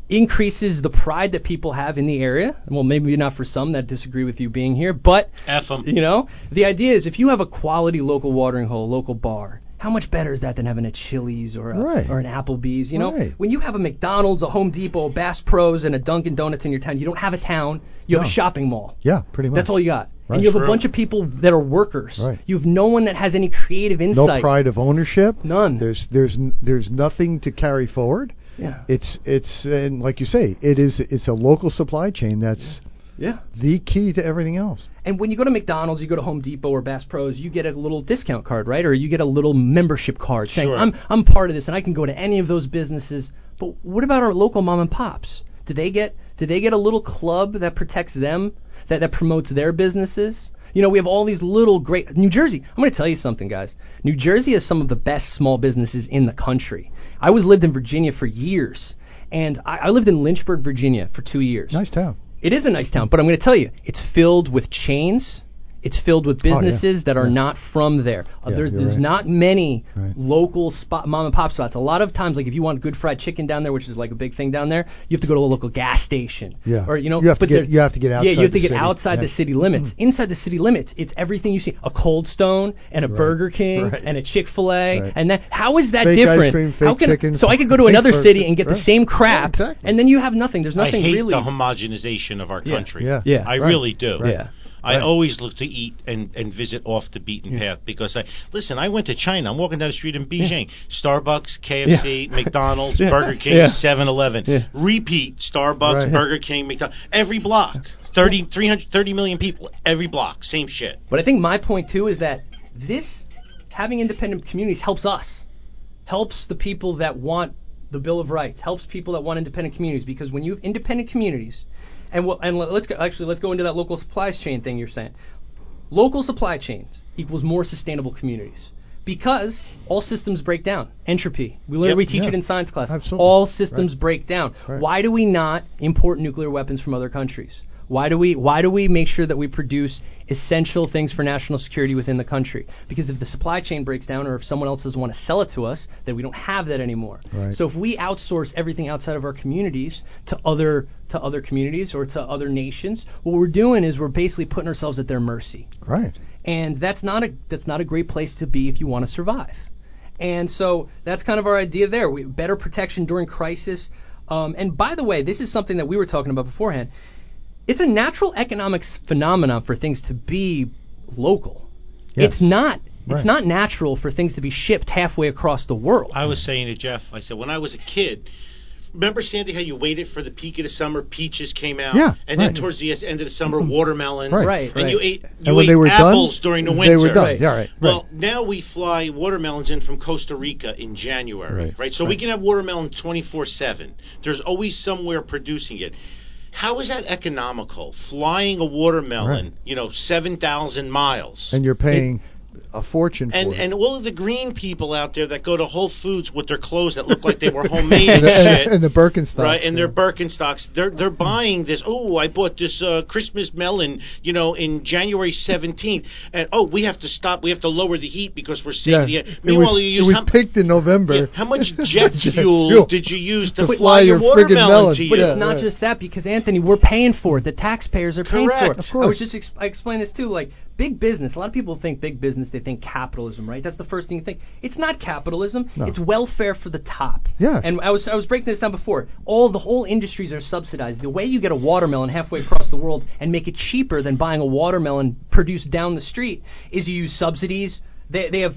Increases the pride that people have in the area. Well, maybe not for some that disagree with you being here, but F 'em. you know, the idea is if you have a quality local watering hole, local bar, how much better is that than having a Chili's or a, Right. or an Applebee's? You know, Right. when you have a McDonald's, a Home Depot, a Bass Pros, and a Dunkin' Donuts in your town, you don't have a town. You have a shopping mall. Yeah, pretty much. That's all you got. Right. And you have True. a bunch of people that are workers. Right. You have no one that has any creative insight. No pride of ownership. None. There's there's n- there's nothing to carry forward. Yeah. It's it's and like you say, it is it's a local supply chain that's Yeah. the key to everything else. And when you go to McDonald's, you go to Home Depot or Bass Pros, you get a little discount card, right? Or you get a little membership card saying, Sure. "I'm I'm part of this, and I can go to any of those businesses." But what about our local mom and pops? Do they get do they get a little club that protects them, that that promotes their businesses? You know, we have all these little great New Jersey. I'm going to tell you something, guys. New Jersey has some of the best small businesses in the country. I was lived in Virginia for years, and I, I lived in Lynchburg, Virginia, for two years. Nice town. It is a nice town, but I'm going to tell you, it's filled with chains. It's filled with Oh, yeah. businesses that are Yeah. not from there. Uh, Yeah, there's there's right. not many Right. local spot mom and pop spots. A lot of times, like if you want good fried chicken down there, which is like a big thing down there, you have to go to a local gas station. Yeah. Or you know, You have to but get- you have to get outside. Yeah, outside you have to the get city. outside Yeah. the city limits. Inside the city limits, it's everything you see: a Cold Stone and a Burger King Right. and a Chick Fil A. Right. And that how is that Fake ice different? cream, how can chicken, so I could go to another burger. city and get the same crap, Yeah, exactly. and then you have nothing. There's nothing I nothing hate really. the homogenization of our country. Yeah. Yeah. I really do. Right. I always look to eat and, and visit off the beaten path because I listen. I went to China. I'm walking down the street in Beijing. Starbucks, KFC, *laughs* McDonald's, *laughs* Yeah. Burger King, Yeah. 7-Eleven. Yeah. Repeat Starbucks, Right. Burger King, McDonald's. Every block, 30, 330 million people. Every block, same shit. But I think my point too is that this having independent communities helps us, helps the people that want the Bill of Rights, helps people that want independent communities because when you have independent communities, and we'll, and let- let's go, actually let's go into that local supply chain thing you're saying. Local supply chains equals more sustainable communities. Because all systems break down. Entropy. We learn Yep. we teach Yeah. it in science class. Absolutely. All systems break down. Right. Why do we not import nuclear weapons from other countries? Why do we why do we make sure that we produce essential things for national security within the country? Because if the supply chain breaks down or if someone else doesn't want to sell it to us, then we don't have that anymore. Right. So if we outsource everything outside of our communities to other to other communities or to other nations, what we're doing is we're basically putting ourselves at their mercy Right. and that's not a that's not a great place to be if you want to survive. And so that's kind of our idea there. We, better protection during crisis. Um, and by the way, this is something that we were talking about beforehand. It's a natural economics phenomenon for things to be local. Yes. It's not. It's not natural for things to be shipped halfway across the world. I was saying to Jeff, I said when I was a kid. Remember, Sandy, how you waited for the peak of the summer, peaches came out, Yeah, and then right. towards the end of the summer, mm-hmm. watermelons, Right. Right, and right. you ate you And when ate they were apples done, during the winter. they were done. Right. Yeah, right. Well, now we fly watermelons in from Costa Rica in January, Right. So we can have watermelon 24/7. There's always somewhere producing it. How is that economical? Flying a watermelon, Right. you know, 7,000 miles. and you're paying a fortune and, for it. and all of the green people out there that go to Whole Foods with their clothes that look like they were homemade *laughs* and, and the, shit. and the Birkenstocks. Right, and their. Birkenstocks, they're they're buying this. Oh, I bought this uh, Christmas melon, you know, in January seventeenth, and oh, we have to stop. We have to lower the heat because we're yeah. saving the. it Meanwhile, was, you it was how, picked in November. yeah, how much *laughs* jet Jet fuel, fuel. did you use to, To fly, fly your your watermelon melon. to you? But Yeah, it's not right. just that because Anthony, we're paying for it. The taxpayers are paying for it. Of course. I was just ex- I explained this too. Like big business, a lot of people think big business. They think capitalism, right? That's the first thing you think. It's not capitalism. No. It's welfare for the top. Yes. And I was I was breaking this down before. All the whole industries are subsidized. The way you get a watermelon halfway across the world and make it cheaper than buying a watermelon produced down the street is you use subsidies. They they have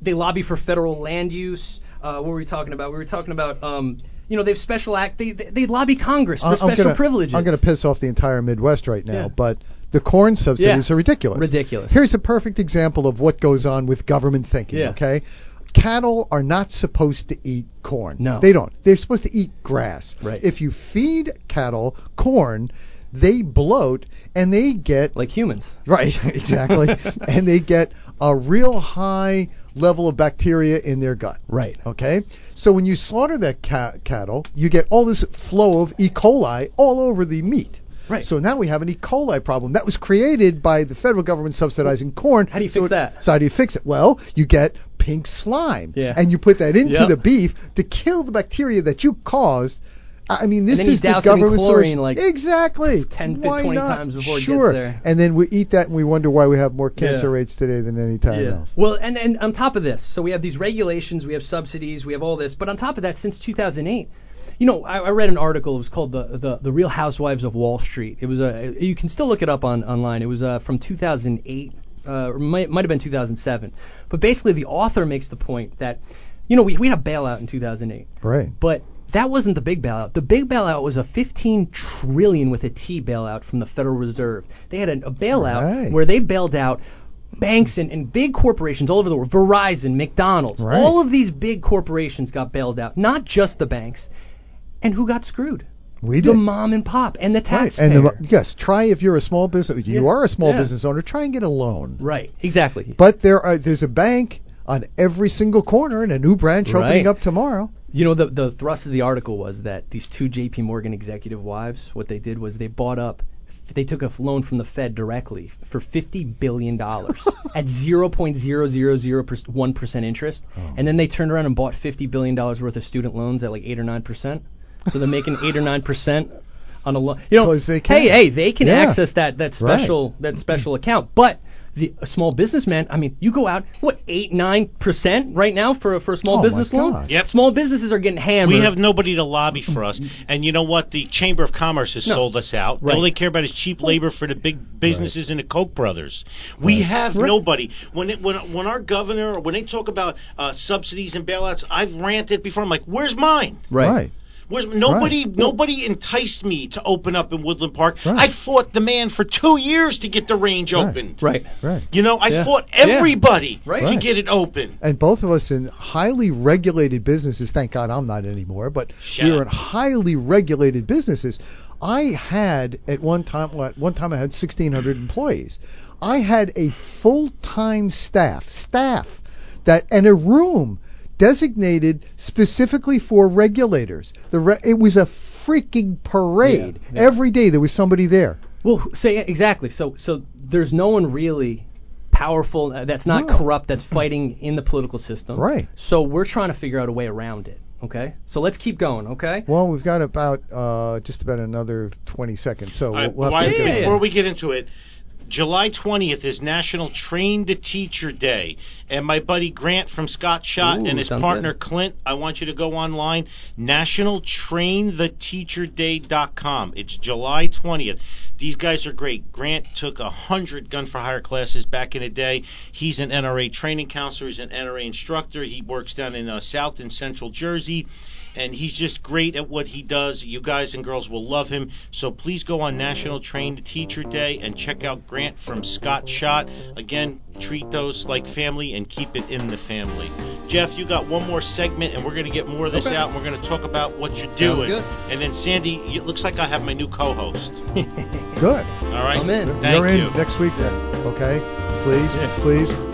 they lobby for federal land use. Uh, what were we talking about? We were talking about. Um, you know, they have special act. They, they, they lobby Congress for I'm special gonna, privileges. I'm going to piss off the entire Midwest right now, Yeah. but the corn subsidies Yeah. are ridiculous. Ridiculous. Here's a perfect example of what goes on with government thinking. Yeah. Okay, cattle are not supposed to eat corn. No. they don't. They're supposed to eat grass. Right. If you feed cattle corn, they bloat and they get like humans. Right, *laughs* exactly. *laughs* and they get a real high level of bacteria in their gut. Right. Okay? So when you slaughter that ca- cattle, you get all this flow of E. coli all over the meat. Right. So now we have an E. coli problem that was created by the federal government subsidizing corn. How do you So fix it- that? So how do you fix it? Well, you get pink slime. Yeah. And you put that into Yep. the beef to kill the bacteria that you caused. I mean, this is the government chlorine, like, exactly 10, Why 20 not? times before it gets sure. there. And then we eat that and we wonder why we have more cancer Yeah. rates today than any time else. Well, and, and on top of this, so we have these regulations, we have subsidies, we have all this. But on top of that, since 2008, you know, I, I read an article. It was called the, the the Real Housewives of Wall Street. It was a you can still look it up on online. It was uh, from 2008. Uh, might, might have been 2007. But basically, the author makes the point that, you know, we, we had a bailout in 2008. Right. But That wasn't the big bailout. The big bailout was a 15 trillion with a T bailout from the Federal Reserve. They had a, a bailout Right. where they bailed out banks and, and big corporations all over the world. Verizon, McDonald's, Right. all of these big corporations got bailed out, not just the banks. And who got screwed? We The mom and pop and the Right. taxpayer. And the, yes, try if you're a small business. You Yeah. are a small Yeah. business owner. Try and get a loan. right, exactly. But there are there's a bank on every single corner and a new branch opening up tomorrow. You know, the the thrust of the article was that these two J.P. Morgan executive wives, what they did was they bought up, they took a loan from the Fed directly for fifty billion dollars *laughs* at zero point zero zero zero one percent interest, oh. and then they turned around and bought fifty billion dollars worth of student loans at like eight or nine percent. So they're making eight or nine percent on a loan. You know, 'Cause they can. hey, hey, they can Yeah. access that that Right. special that special account, but. The, a small businessman, I mean, you go out, what, 8, 9% right now for a, for a small Oh, business loan? God. Yep. Small businesses are getting hammered. We have nobody to lobby for us. And you know what? The Chamber of Commerce has No. sold us out. Right. All they care about is cheap labor for the big businesses and the Koch brothers. We have nobody. When it, when when our governor or when they talk about uh, subsidies and bailouts, I've ranted before. I'm like, where's mine? right. Where's nobody? Right. Nobody enticed me to open up in Woodland Park. Right. I fought the man for two years to get the range Right. opened. Right. Right. You know, I Yeah. fought Yeah. everybody Right. to get it open. And both of us in highly regulated businesses. Thank God I'm not anymore. But Shut we were in highly regulated businesses. I had at one time. At one time, I had 1,600 employees. I had a full-time staff, staff that, and a room designated specifically for regulators. The re- it was a freaking parade Yeah, yeah. every day. There was somebody there. Well, who- say exactly. So, so there's no one really powerful uh, that's not No. corrupt that's fighting in the political system. Right. So we're trying to figure out a way around it. Okay. So let's keep going. Okay. Well, we've got about uh, just about another 20 seconds, so All right, we'll, we'll have why- to get yeah, before we get into it, July 20th is National Train the Teacher Day. And my buddy Grant from Scott Shot Ooh, and his partner good. Clint, I want you to go online, nationaltraintheteacherday.com. It's July 20th. These guys are great. Grant took a hundred gun for hire classes back in the day. He's an NRA training counselor. He's an NRA instructor. He works down in uh, South and Central Jersey and he's just great at what he does. You guys and girls will love him. So please go on National Train the Teacher Day and check out Grant from Scott Shot. Again, treat those like family and keep it in the family. Jeff, you got one more segment, and we're going to get more of this Okay. out. And we're going to talk about what you're Sounds doing. good. And then Sandy, it looks like I have my new co-host. *laughs* Good. All right, I'm in. Thank You're you. in next week then. Okay? Please, Yeah. please.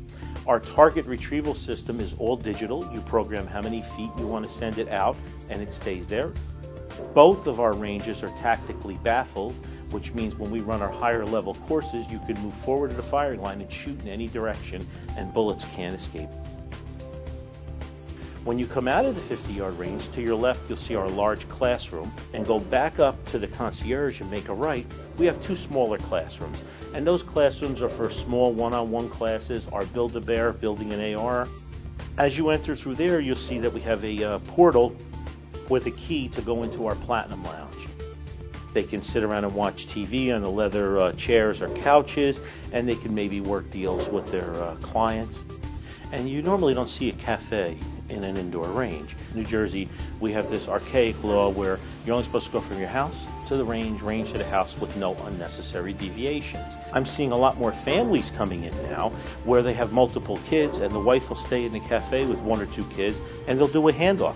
Our target retrieval system is all digital. You program how many feet you want to send it out, and it stays there. Both of our ranges are tactically baffled, which means when we run our higher level courses, you can move forward to the firing line and shoot in any direction, and bullets can't escape. When you come out of the 50 yard range, to your left you'll see our large classroom, and go back up to the concierge and make a right. We have two smaller classrooms, and those classrooms are for small one on one classes, our Build a Bear, building an AR. As you enter through there, you'll see that we have a uh, portal with a key to go into our Platinum Lounge. They can sit around and watch TV on the leather uh, chairs or couches, and they can maybe work deals with their uh, clients. And you normally don't see a cafe in an indoor range. New Jersey, we have this archaic law where you're only supposed to go from your house to the range, range to the house with no unnecessary deviations. I'm seeing a lot more families coming in now where they have multiple kids and the wife will stay in the cafe with one or two kids and they'll do a handoff.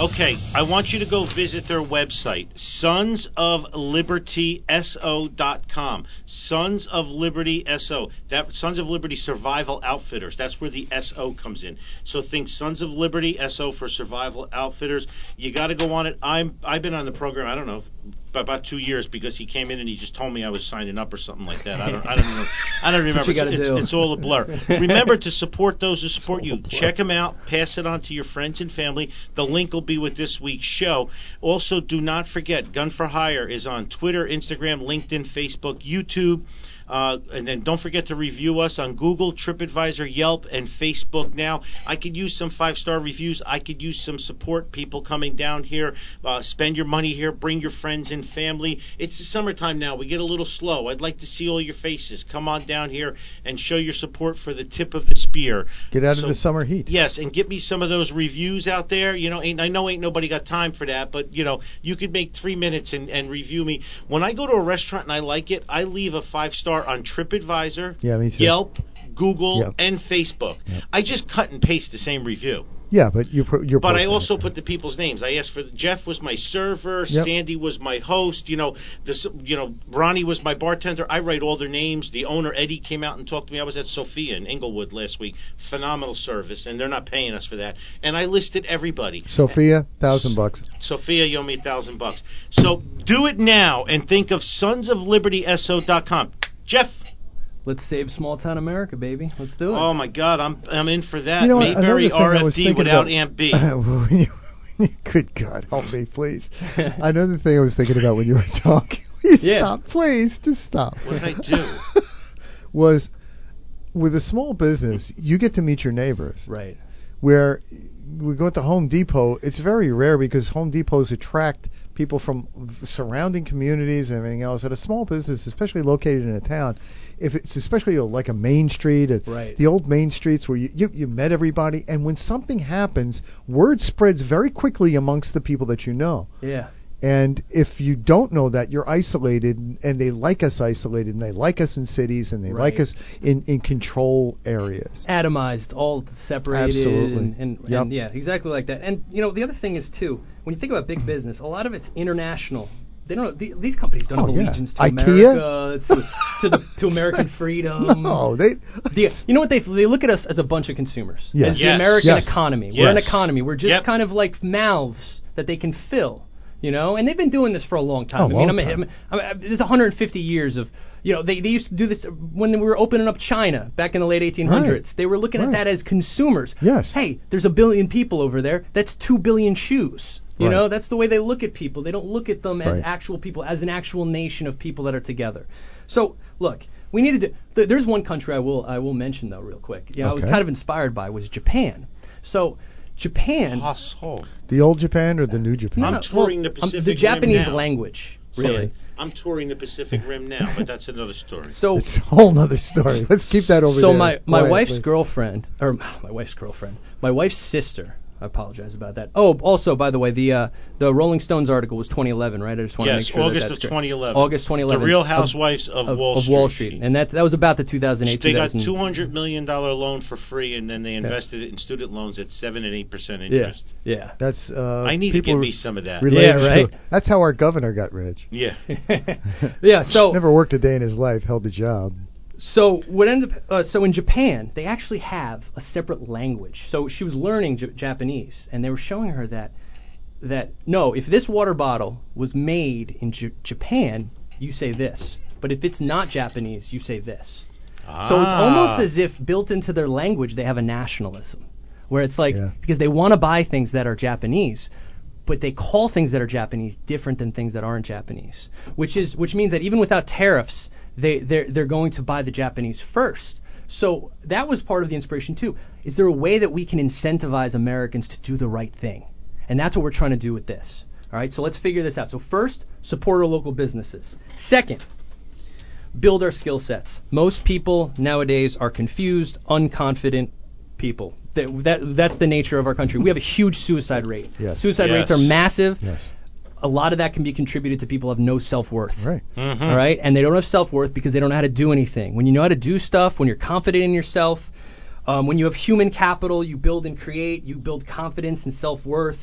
Okay, I want you to go visit their website, sonsoflibertyso.com. Sons of Liberty SO. That Sons of Liberty Survival Outfitters. That's where the SO comes in. So think Sons of Liberty SO for Survival Outfitters. You got to go on it. I'm I've been on the program. I don't know about two years because he came in and he just told me I was signing up or something like that. I don't, I don't know. I don't remember. it's, it's, it's all a blur. *laughs* remember to support those who support you. Check them out. Pass it on to your friends and family. The link will be with this week's show. Also, do not forget Gun for Hire is on Twitter, Instagram, LinkedIn, Facebook, YouTube. Uh, and then don't forget to review us on Google, TripAdvisor, Yelp, and Facebook now. I could use some five star reviews. I could use some support. People coming down here. Uh, spend your money here. Bring your friends and family. It's the summertime now. We get a little slow. I'd like to see all your faces. Come on down here and show your support for the tip of the spear. Get out So- of the summer heat. Yes, and get me some of those reviews out there. You know, ain't, I know ain't nobody got time for that, but you know, you could make three minutes and, and review me. When I go to a restaurant and I like it, I leave a five star on TripAdvisor, Yeah. Yelp, Google, Yep. and Facebook. I just cut and paste the same review. Yeah, but you're pro- you're. But I posting it. also put the people's names. I asked for Jeff was my server, Yep. Sandy was my host. You know, this. You know, Ronnie was my bartender. I write all their names. The owner Eddie came out and talked to me. I was at Sophia in Englewood last week. Phenomenal service, and they're not paying us for that. And I listed everybody. Sophia, thousand bucks. Sophia, you owe me a thousand bucks. So do it now and think of sonsoflibertyso.com. Jeff. Let's save small town America, baby. Let's do it. Oh my God, I'm I'm in for that. You know what, Mayberry another thing I was RFD without about- Aunt Bee When you- when you- Good God, help me, please. *laughs* Another thing I was thinking about when you were talking. *laughs* Please Yeah. stop, please, just stop. What did I do? *laughs* was with a small business, you get to meet your neighbors. right. Where we go to Home Depot, it's very rare because Home Depots attract people from surrounding communities and everything else. At a small business, especially located in a town, if it's especially like a main street, Right. the old main streets where you, you you met everybody, and when something happens, word spreads very quickly amongst the people that you know. Yeah. And if you don't know that, you're isolated, and they like us isolated, and they like us in cities, and they like us in, in control areas. atomized, all separated, Absolutely. and, and, Yep. and yeah, exactly like that. And you know, the other thing is too, when you think about big mm-hmm. business, a lot of it's international. They don't. The, these companies don't Oh, have yeah. allegiance to IKEA? America, to to, the, to American *laughs* freedom. No, they. The, you know what they they look at us as a bunch of consumers, Yes. as the American Yes. economy. We're an economy. We're just Yep. kind of like mouths that they can fill. You know, and they've been doing this for a long time. A I mean, I'm, time. I'm, I'm, I'm, there's 150 years of, you know, they, they used to do this when we were opening up China back in the late 1800s. Right. They were looking Right. at that as consumers. Yes. Hey, there's a billion people over there. That's two billion shoes. You Right. know, that's the way they look at people. They don't look at them as actual people, as an actual nation of people that are together. So, look, we needed to. Th- there's one country I will I will mention though, real quick. You know, I was kind of inspired by was Japan. So, Japan. Asshole. The old Japan or the new Japan? I'm touring well, the um, Pacific the Rim Japanese now. language, really. I'm touring the Pacific Rim now, but that's another story. So, It's a whole nother story. Let's keep that over so there. my my quietly. wife's girlfriend or my wife's girlfriend, my wife's sister. I apologize about that. Oh, also by the way, the uh, the Rolling Stones article was 2011, right? I just want to yes, make sure that August that's of correct. 2011. August 2011. The Real Housewives of, of, Wall of Street. Wall Street, and that that was about the 2008. They got 2000 two hundred million dollar loan for free, and then they invested it in student loans at seven and eight percent interest. yeah. yeah. That's. Uh, I need to people give me some of that. Yeah, right. To, *laughs* that's how our governor got rich. Yeah. *laughs* *laughs* yeah. So Never worked a day in his life, held a job. So what ended up, uh, so in Japan they actually have a separate language. So she was learning J- Japanese, and they were showing her that that no, if this water bottle was made in J- Japan, you say this. But if it's not Japanese, you say this. So it's almost Ah. as if built into their language they have a nationalism, where it's like Yeah. because they want to buy things that are Japanese, but they call things that are Japanese different than things that aren't Japanese, which is which means that even without tariffs, they they're they're going to buy the Japanese first. So that was part of the inspiration too. Is there a way that we can incentivize Americans to do the right thing? And that's what we're trying to do with this. All right, so let's figure this out. So first, support our local businesses. Second, build our skill sets. Most people nowadays are confused, unconfident people. That, that that's the nature of our country. We have a huge suicide rate. Yes. Suicide rates are massive. Yes. A lot of that can be contributed to people who have no self-worth. Right. Mhm. All right, and they don't have self-worth because they don't know how to do anything. When you know how to do stuff, when you're confident in yourself, um, when you have human capital, you build and create, you build confidence and self-worth.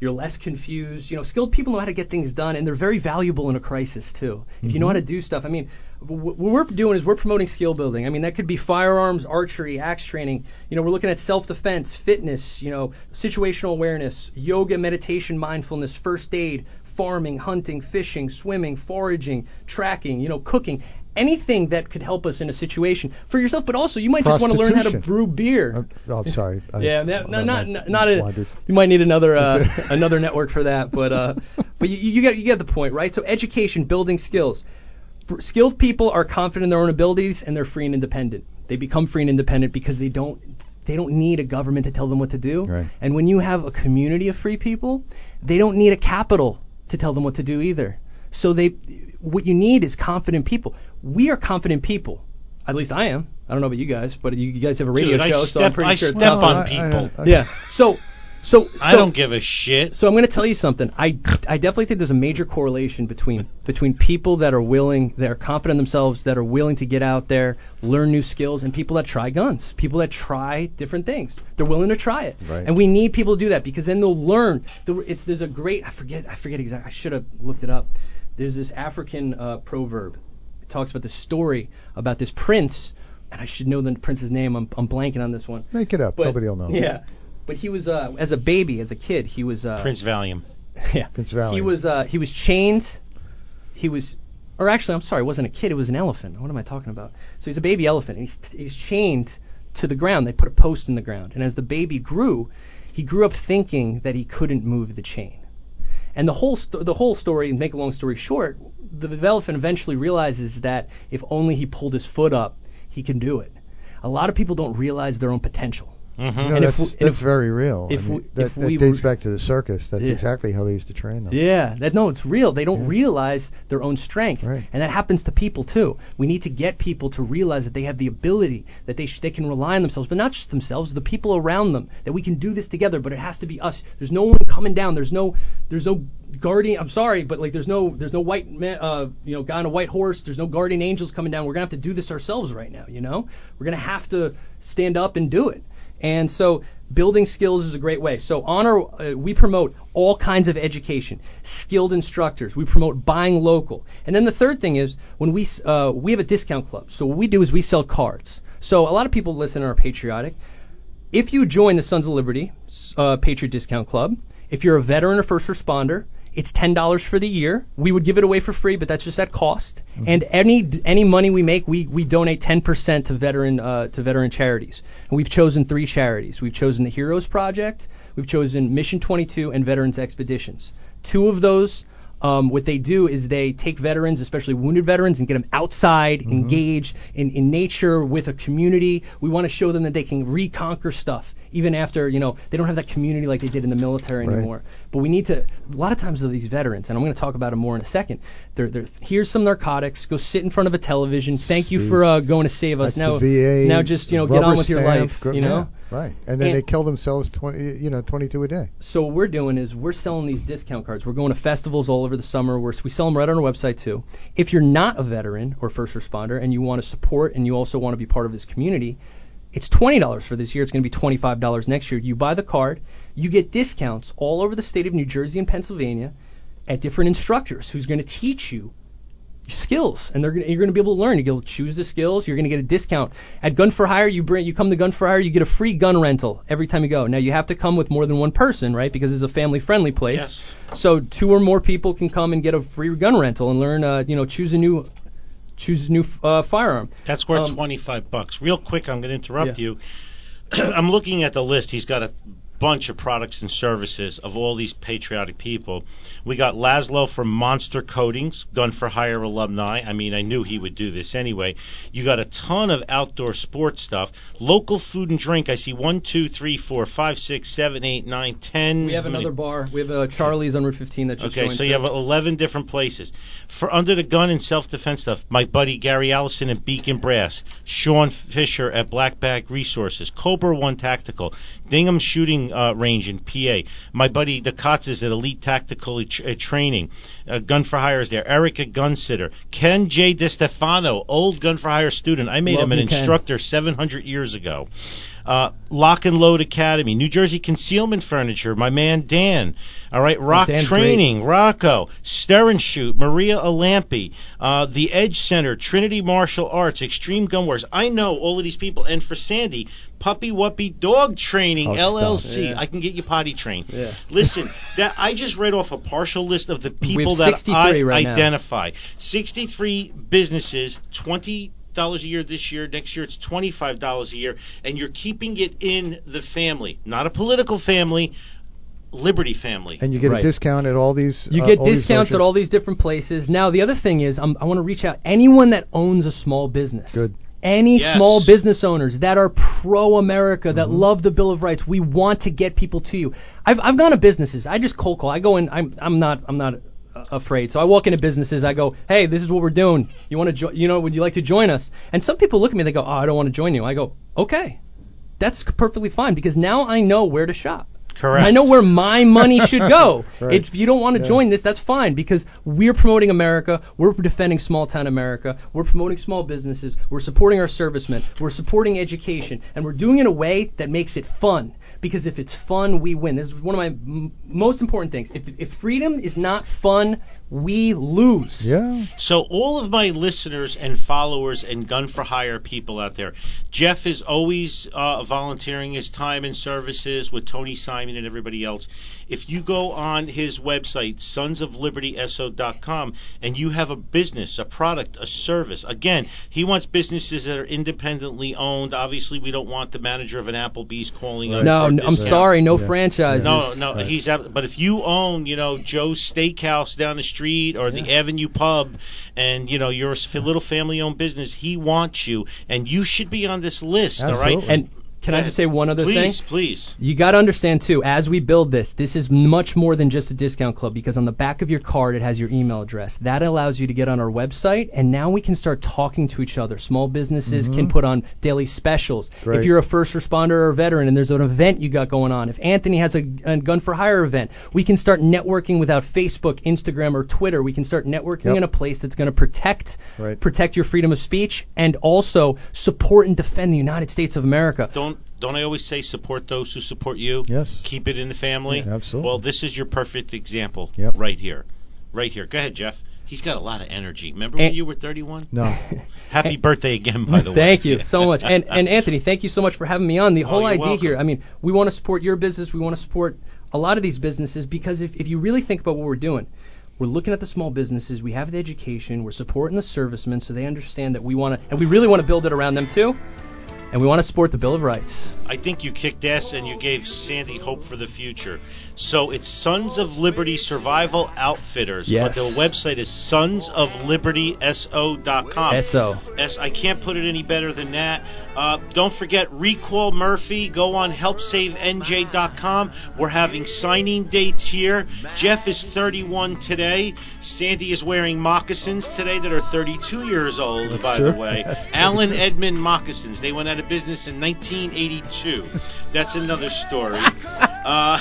You're less confused. You know, skilled people know how to get things done, and they're very valuable in a crisis too. If you know how to mm-hmm. do stuff, I mean, what we're doing is we're promoting skill building. I mean, that could be firearms, archery, axe training. You know, we're looking at self-defense, fitness. You know, situational awareness, yoga, meditation, mindfulness, first aid, farming, hunting, fishing, swimming, foraging, tracking. You know, cooking. Anything that could help us in a situation for yourself, but also you might just want to learn how to brew beer. Uh, oh, I'm sorry. *laughs* I- Yeah, no, not not, not a. You might need another uh, *laughs* another network for that, but uh, but you, you get you get the point, right? So education, building skills. Skilled people are confident in their own abilities and they're free and independent. They become free and independent because they don't they don't need a government to tell them what to do. Right. And when you have a community of free people, they don't need a capital to tell them what to do either. So they what you need is confident people. We are confident people. At least I am. I don't know about you guys, but you, you guys have a radio Dude, I show, so I'm pretty I sure it's step confident. on people. I- I- Yeah. So, so, I don't give a shit. So I'm going to tell you something. I, I definitely think there's a major correlation between between people that are willing, that are confident in themselves, that are willing to get out there, learn new skills, and people that try guns. People that try different things. They're willing to try it. Right. And we need people to do that because then they'll learn. It's there's a great I forget I forget exactly. I should have looked it up. There's this African uh, proverb. It talks about the story about this prince, and I should know the prince's name. I'm, I'm blanking on this one. Make it up. But- Nobody will know. Yeah. But he was uh, as a baby, as a kid, he was uh, Prince Valium. *laughs* yeah. Prince Valiant. He was uh, he was chained. He was, or actually, I'm sorry, it wasn't a kid. It was an elephant. What am I talking about? So he's a baby elephant. And he's he's chained to the ground. They put a post in the ground, and as the baby grew, he grew up thinking that he couldn't move the chain. And the whole sto- the whole story, make a long story short, the, the elephant eventually realizes that if only he pulled his foot up, he can do it. A lot of people don't realize their own potential. Mm-hmm. You know, that's we- that's if- very real. if I mean, we- that we dates back to the circus. That's Yeah. exactly how they used to train them. Yeah, that no, it's real. They don't Yeah. realize their own strength, Right. and that happens to people too. We need to get people to realize that they have the ability, that they sh- they can rely on themselves, but not just themselves, the people around them. That we can do this together, but it has to be us. There's no one coming down. There's no there's no guardian. I'm sorry, but like there's no there's no white man, uh, you know, guy on a white horse. There's no guardian angels coming down. We're gonna have to do this ourselves right now. You know, we're gonna have to stand up and do it. And so building skills is a great way. So on our, uh, we promote all kinds of education, skilled instructors. We promote buying local. And then the third thing is when we, uh, we have a discount club. So what we do is we sell cards. So a lot of people listen are patriotic. If you join the Sons of Liberty uh, Patriot Discount Club, if you're a veteran or first responder, it's ten dollars for the year. We would give it away for free, but that's just at cost. And any any money we make, we, we donate ten percent to veteran uh, to veteran charities. And we've chosen three charities. We've chosen the Heroes Project, we've chosen Mission 22, and Veterans Expeditions. Two of those, um, what they do is they take veterans, especially wounded veterans, and get them outside, engaged in, in nature with a community. We want to show them that they can reconquer stuff even after you know they don't have that community like they did in the military Right. anymore. But we need to. A lot of times of these veterans, and I'm going to talk about them more in a second. They're, they're here's some narcotics. Go sit in front of a television. Thank you for uh, going to save us. That's now, now just you know get on with your life. go- You know. yeah, right. And then And- they kill themselves twenty, you know, twenty-two a day. So what we're doing is we're selling these discount cards. We're going to festivals all over the summer. We're, we sell them right on our website too. If you're not a veteran or first responder and you want to support and you also want to be part of this community, it's twenty dollars for this year. It's going to be twenty-five dollars next year. You buy the card, you get discounts all over the state of New Jersey and Pennsylvania at different instructors who's going to teach you skills, and they're gonna, you're going to be able to learn. You will choose the skills. You're going to get a discount at Gun for Hire. You bring you come to Gun for Hire, you get a free gun rental every time you go. Now you have to come with more than one person, right? Because it's a family friendly place. Yes. So two or more people can come and get a free gun rental and learn. Uh, you know, choose a new choose a new uh, firearm. That's worth Um, 25 bucks. Real quick, I'm going to interrupt Yeah. you. *clears throat* I'm looking at the list. He's got a bunch of products and services of all these patriotic people. We got Laszlo from Monster Coatings, Gun for Hire alumni. I mean, I knew he would do this anyway. You got a ton of outdoor sports stuff. Local food and drink. I see one, two, three, four, five, six, seven, eight, nine, ten. We have another bar. We have a Charlie's on Route 15 that just Okay, so you have 11 different places. For under the gun and self defense stuff, my buddy Gary Allison at Beacon Brass, Sean Fisher at Black Bag Resources, Cobra One Tactical, Dingham Shooting uh, Range in PA, my buddy the Kotzes at Elite Tactical uh, Training, uh, Gun for Hire is there, Erica Gunsitter, Ken J. DeStefano, old Gun for Hire student. I made Love him an instructor 700 years ago. Uh, Lock and Load Academy, New Jersey Concealment Furniture, my man Dan. All right, Rock Training, Rocco, Stir and Shoot, Maria Alampi, uh, the Edge Center, Trinity Martial Arts, Extreme Gun Wars. I know all of these people, and for Sandy, Puppy Wuppy Dog Training Oh. LLC. Yeah. I can get you potty trained. Yeah. Listen, *laughs* that I just read off a partial list of the people that I right now. identify. Sixty-three businesses, twenty dollars a year this year. Next year it's twenty-five dollars a year, and you're keeping it in the family, not a political family, Liberty family. And you get Right. a discount at all these. You uh, get all these discounts at all these different places. Now, the other thing is, I'm, I want to reach out anyone that owns a small business. Good. Any Yes. small business owners that are pro America, that Mm-hmm. love the Bill of Rights, we want to get people to you. I've, I've gone to businesses. I just cold call. I go in. I'm I'm not I'm not afraid. So I walk into businesses. I go, hey, this is what we're doing. You want to jo- you know would you like to join us? And some people look at me. They go, oh, I don't want to join you. I go, okay, that's perfectly fine because now I know where to shop. Correct. I know where my money should go. *laughs* Right. If you don't want to Yeah. join this, that's fine because we're promoting America. We're defending small town America. We're promoting small businesses. We're supporting our servicemen. We're supporting education. And we're doing it in a way that makes it fun. Because if it's fun, we win. This is one of my m- most important things. If, if freedom is not fun, we lose. Yeah. So all of my listeners and followers and gun for hire people out there, Jeff is always uh, volunteering his time and services with Tony Simon and everybody else. If you go on his website, sonsoflibertyso.com, and you have a business, a product, a service, again, he wants businesses that are independently owned. Obviously, we don't want the manager of an Applebee's calling us. No, no, I'm sorry, no Yeah. franchises. No, no, Right. he's ab- but if you own, you know, Joe's Steakhouse down the street or the Avenue Pub, and you know you're a s- little family-owned business, he wants you, and you should be on this list. All Absolutely. right. And can I just say one other thing? please, Please, You got to understand too, as we build this, this is much more than just a discount club because on the back of your card it has your email address. That allows you to get on our website, and now we can start talking to each other. Small businesses can put on daily specials. Mm-hmm. Great. If you're a first responder or a veteran and there's an event you got going on, if Anthony has a, a gun for hire event, we can start networking without Facebook, Instagram, or Twitter. We can start networking Yep. in a place that's going to protect Right. protect your freedom of speech and also support and defend the United States of America. don't don't I always say support those who support you? Yes. Keep it in the family. Yeah, absolutely. Well, this is your perfect example. Yep. Right here, right here. Go ahead, Jeff. He's got a lot of energy. Remember And- when you were 31? No. *laughs* Happy birthday again, by the *laughs* way. Thank you so much. And *laughs* and Anthony, thank you so much for having me on. The oh, whole Oh, idea welcome. here, I mean, we want to support your business, we want to support a lot of these businesses because if, if you really think about what we're doing, we're looking at the small businesses, we have the education, we're supporting the servicemen so they understand that we want to and we really want to build it around them too. And we want to support the Bill of Rights. I think you kicked ass and you gave Sandy hope for the future. So it's Sons of Liberty Survival Outfitters. Yes. But the website is sonsoflibertyso.com. SO. S. I can't put it any better than that. Uh, don't forget Recall Murphy. Go on helpsavenj.com. We're having signing dates here. Jeff is 31 today. Sandy is wearing moccasins today that are 32 years old, That's by true. the way. *laughs* That's pretty Allen true. Edmond moccasins. They went out of business in 1982. That's another story. *laughs* Uh,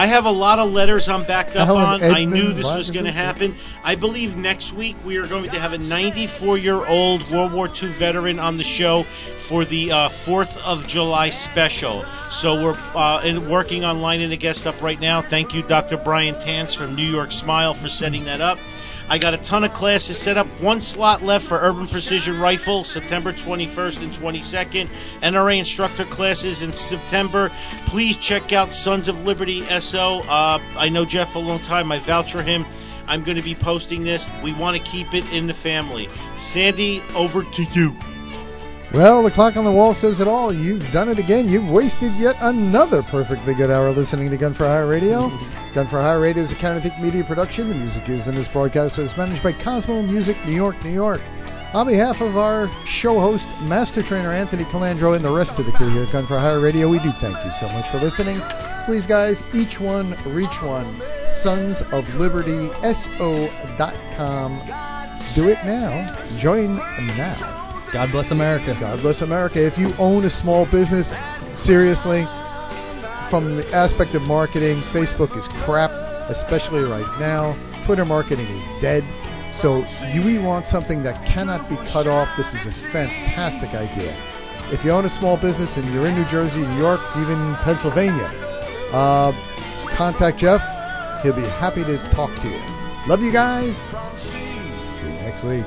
I have a lot of letters I'm backed up Alan on. I knew this was going to happen. I believe next week we are going to have a 94 year old World War II veteran on the show for the uh, 4th of July special. So we're uh, in, working on lining the guest up right now. Thank you, Dr. Brian Tance from New York Smile, for setting that up. I got a ton of classes set up. One slot left for Urban Precision Rifle, September 21st and 22nd. NRA instructor classes in September. Please check out Sons of Liberty SO. Uh, I know Jeff a long time. I vouch for him. I'm going to be posting this. We want to keep it in the family. Sandy, over to you. Well, the clock on the wall says it all. You've done it again. You've wasted yet another perfectly good hour listening to Gun for Hire Radio. *laughs* Gun for Hire Radio is a Counter Think Media production. The music used in this broadcast is managed by Cosmo Music, New York, New York. On behalf of our show host, Master Trainer Anthony Colandro, and the rest of the crew here at Gun for Hire Radio, we do thank you so much for listening. Please, guys, each one, reach one. Sons of Liberty, SO.com. Do it now. Join now. God bless America. God bless America. If you own a small business, seriously, from the aspect of marketing, Facebook is crap, especially right now. Twitter marketing is dead. So you want something that cannot be cut off. This is a fantastic idea. If you own a small business and you're in New Jersey, New York, even Pennsylvania, uh, contact Jeff. He'll be happy to talk to you. Love you guys. See you next week.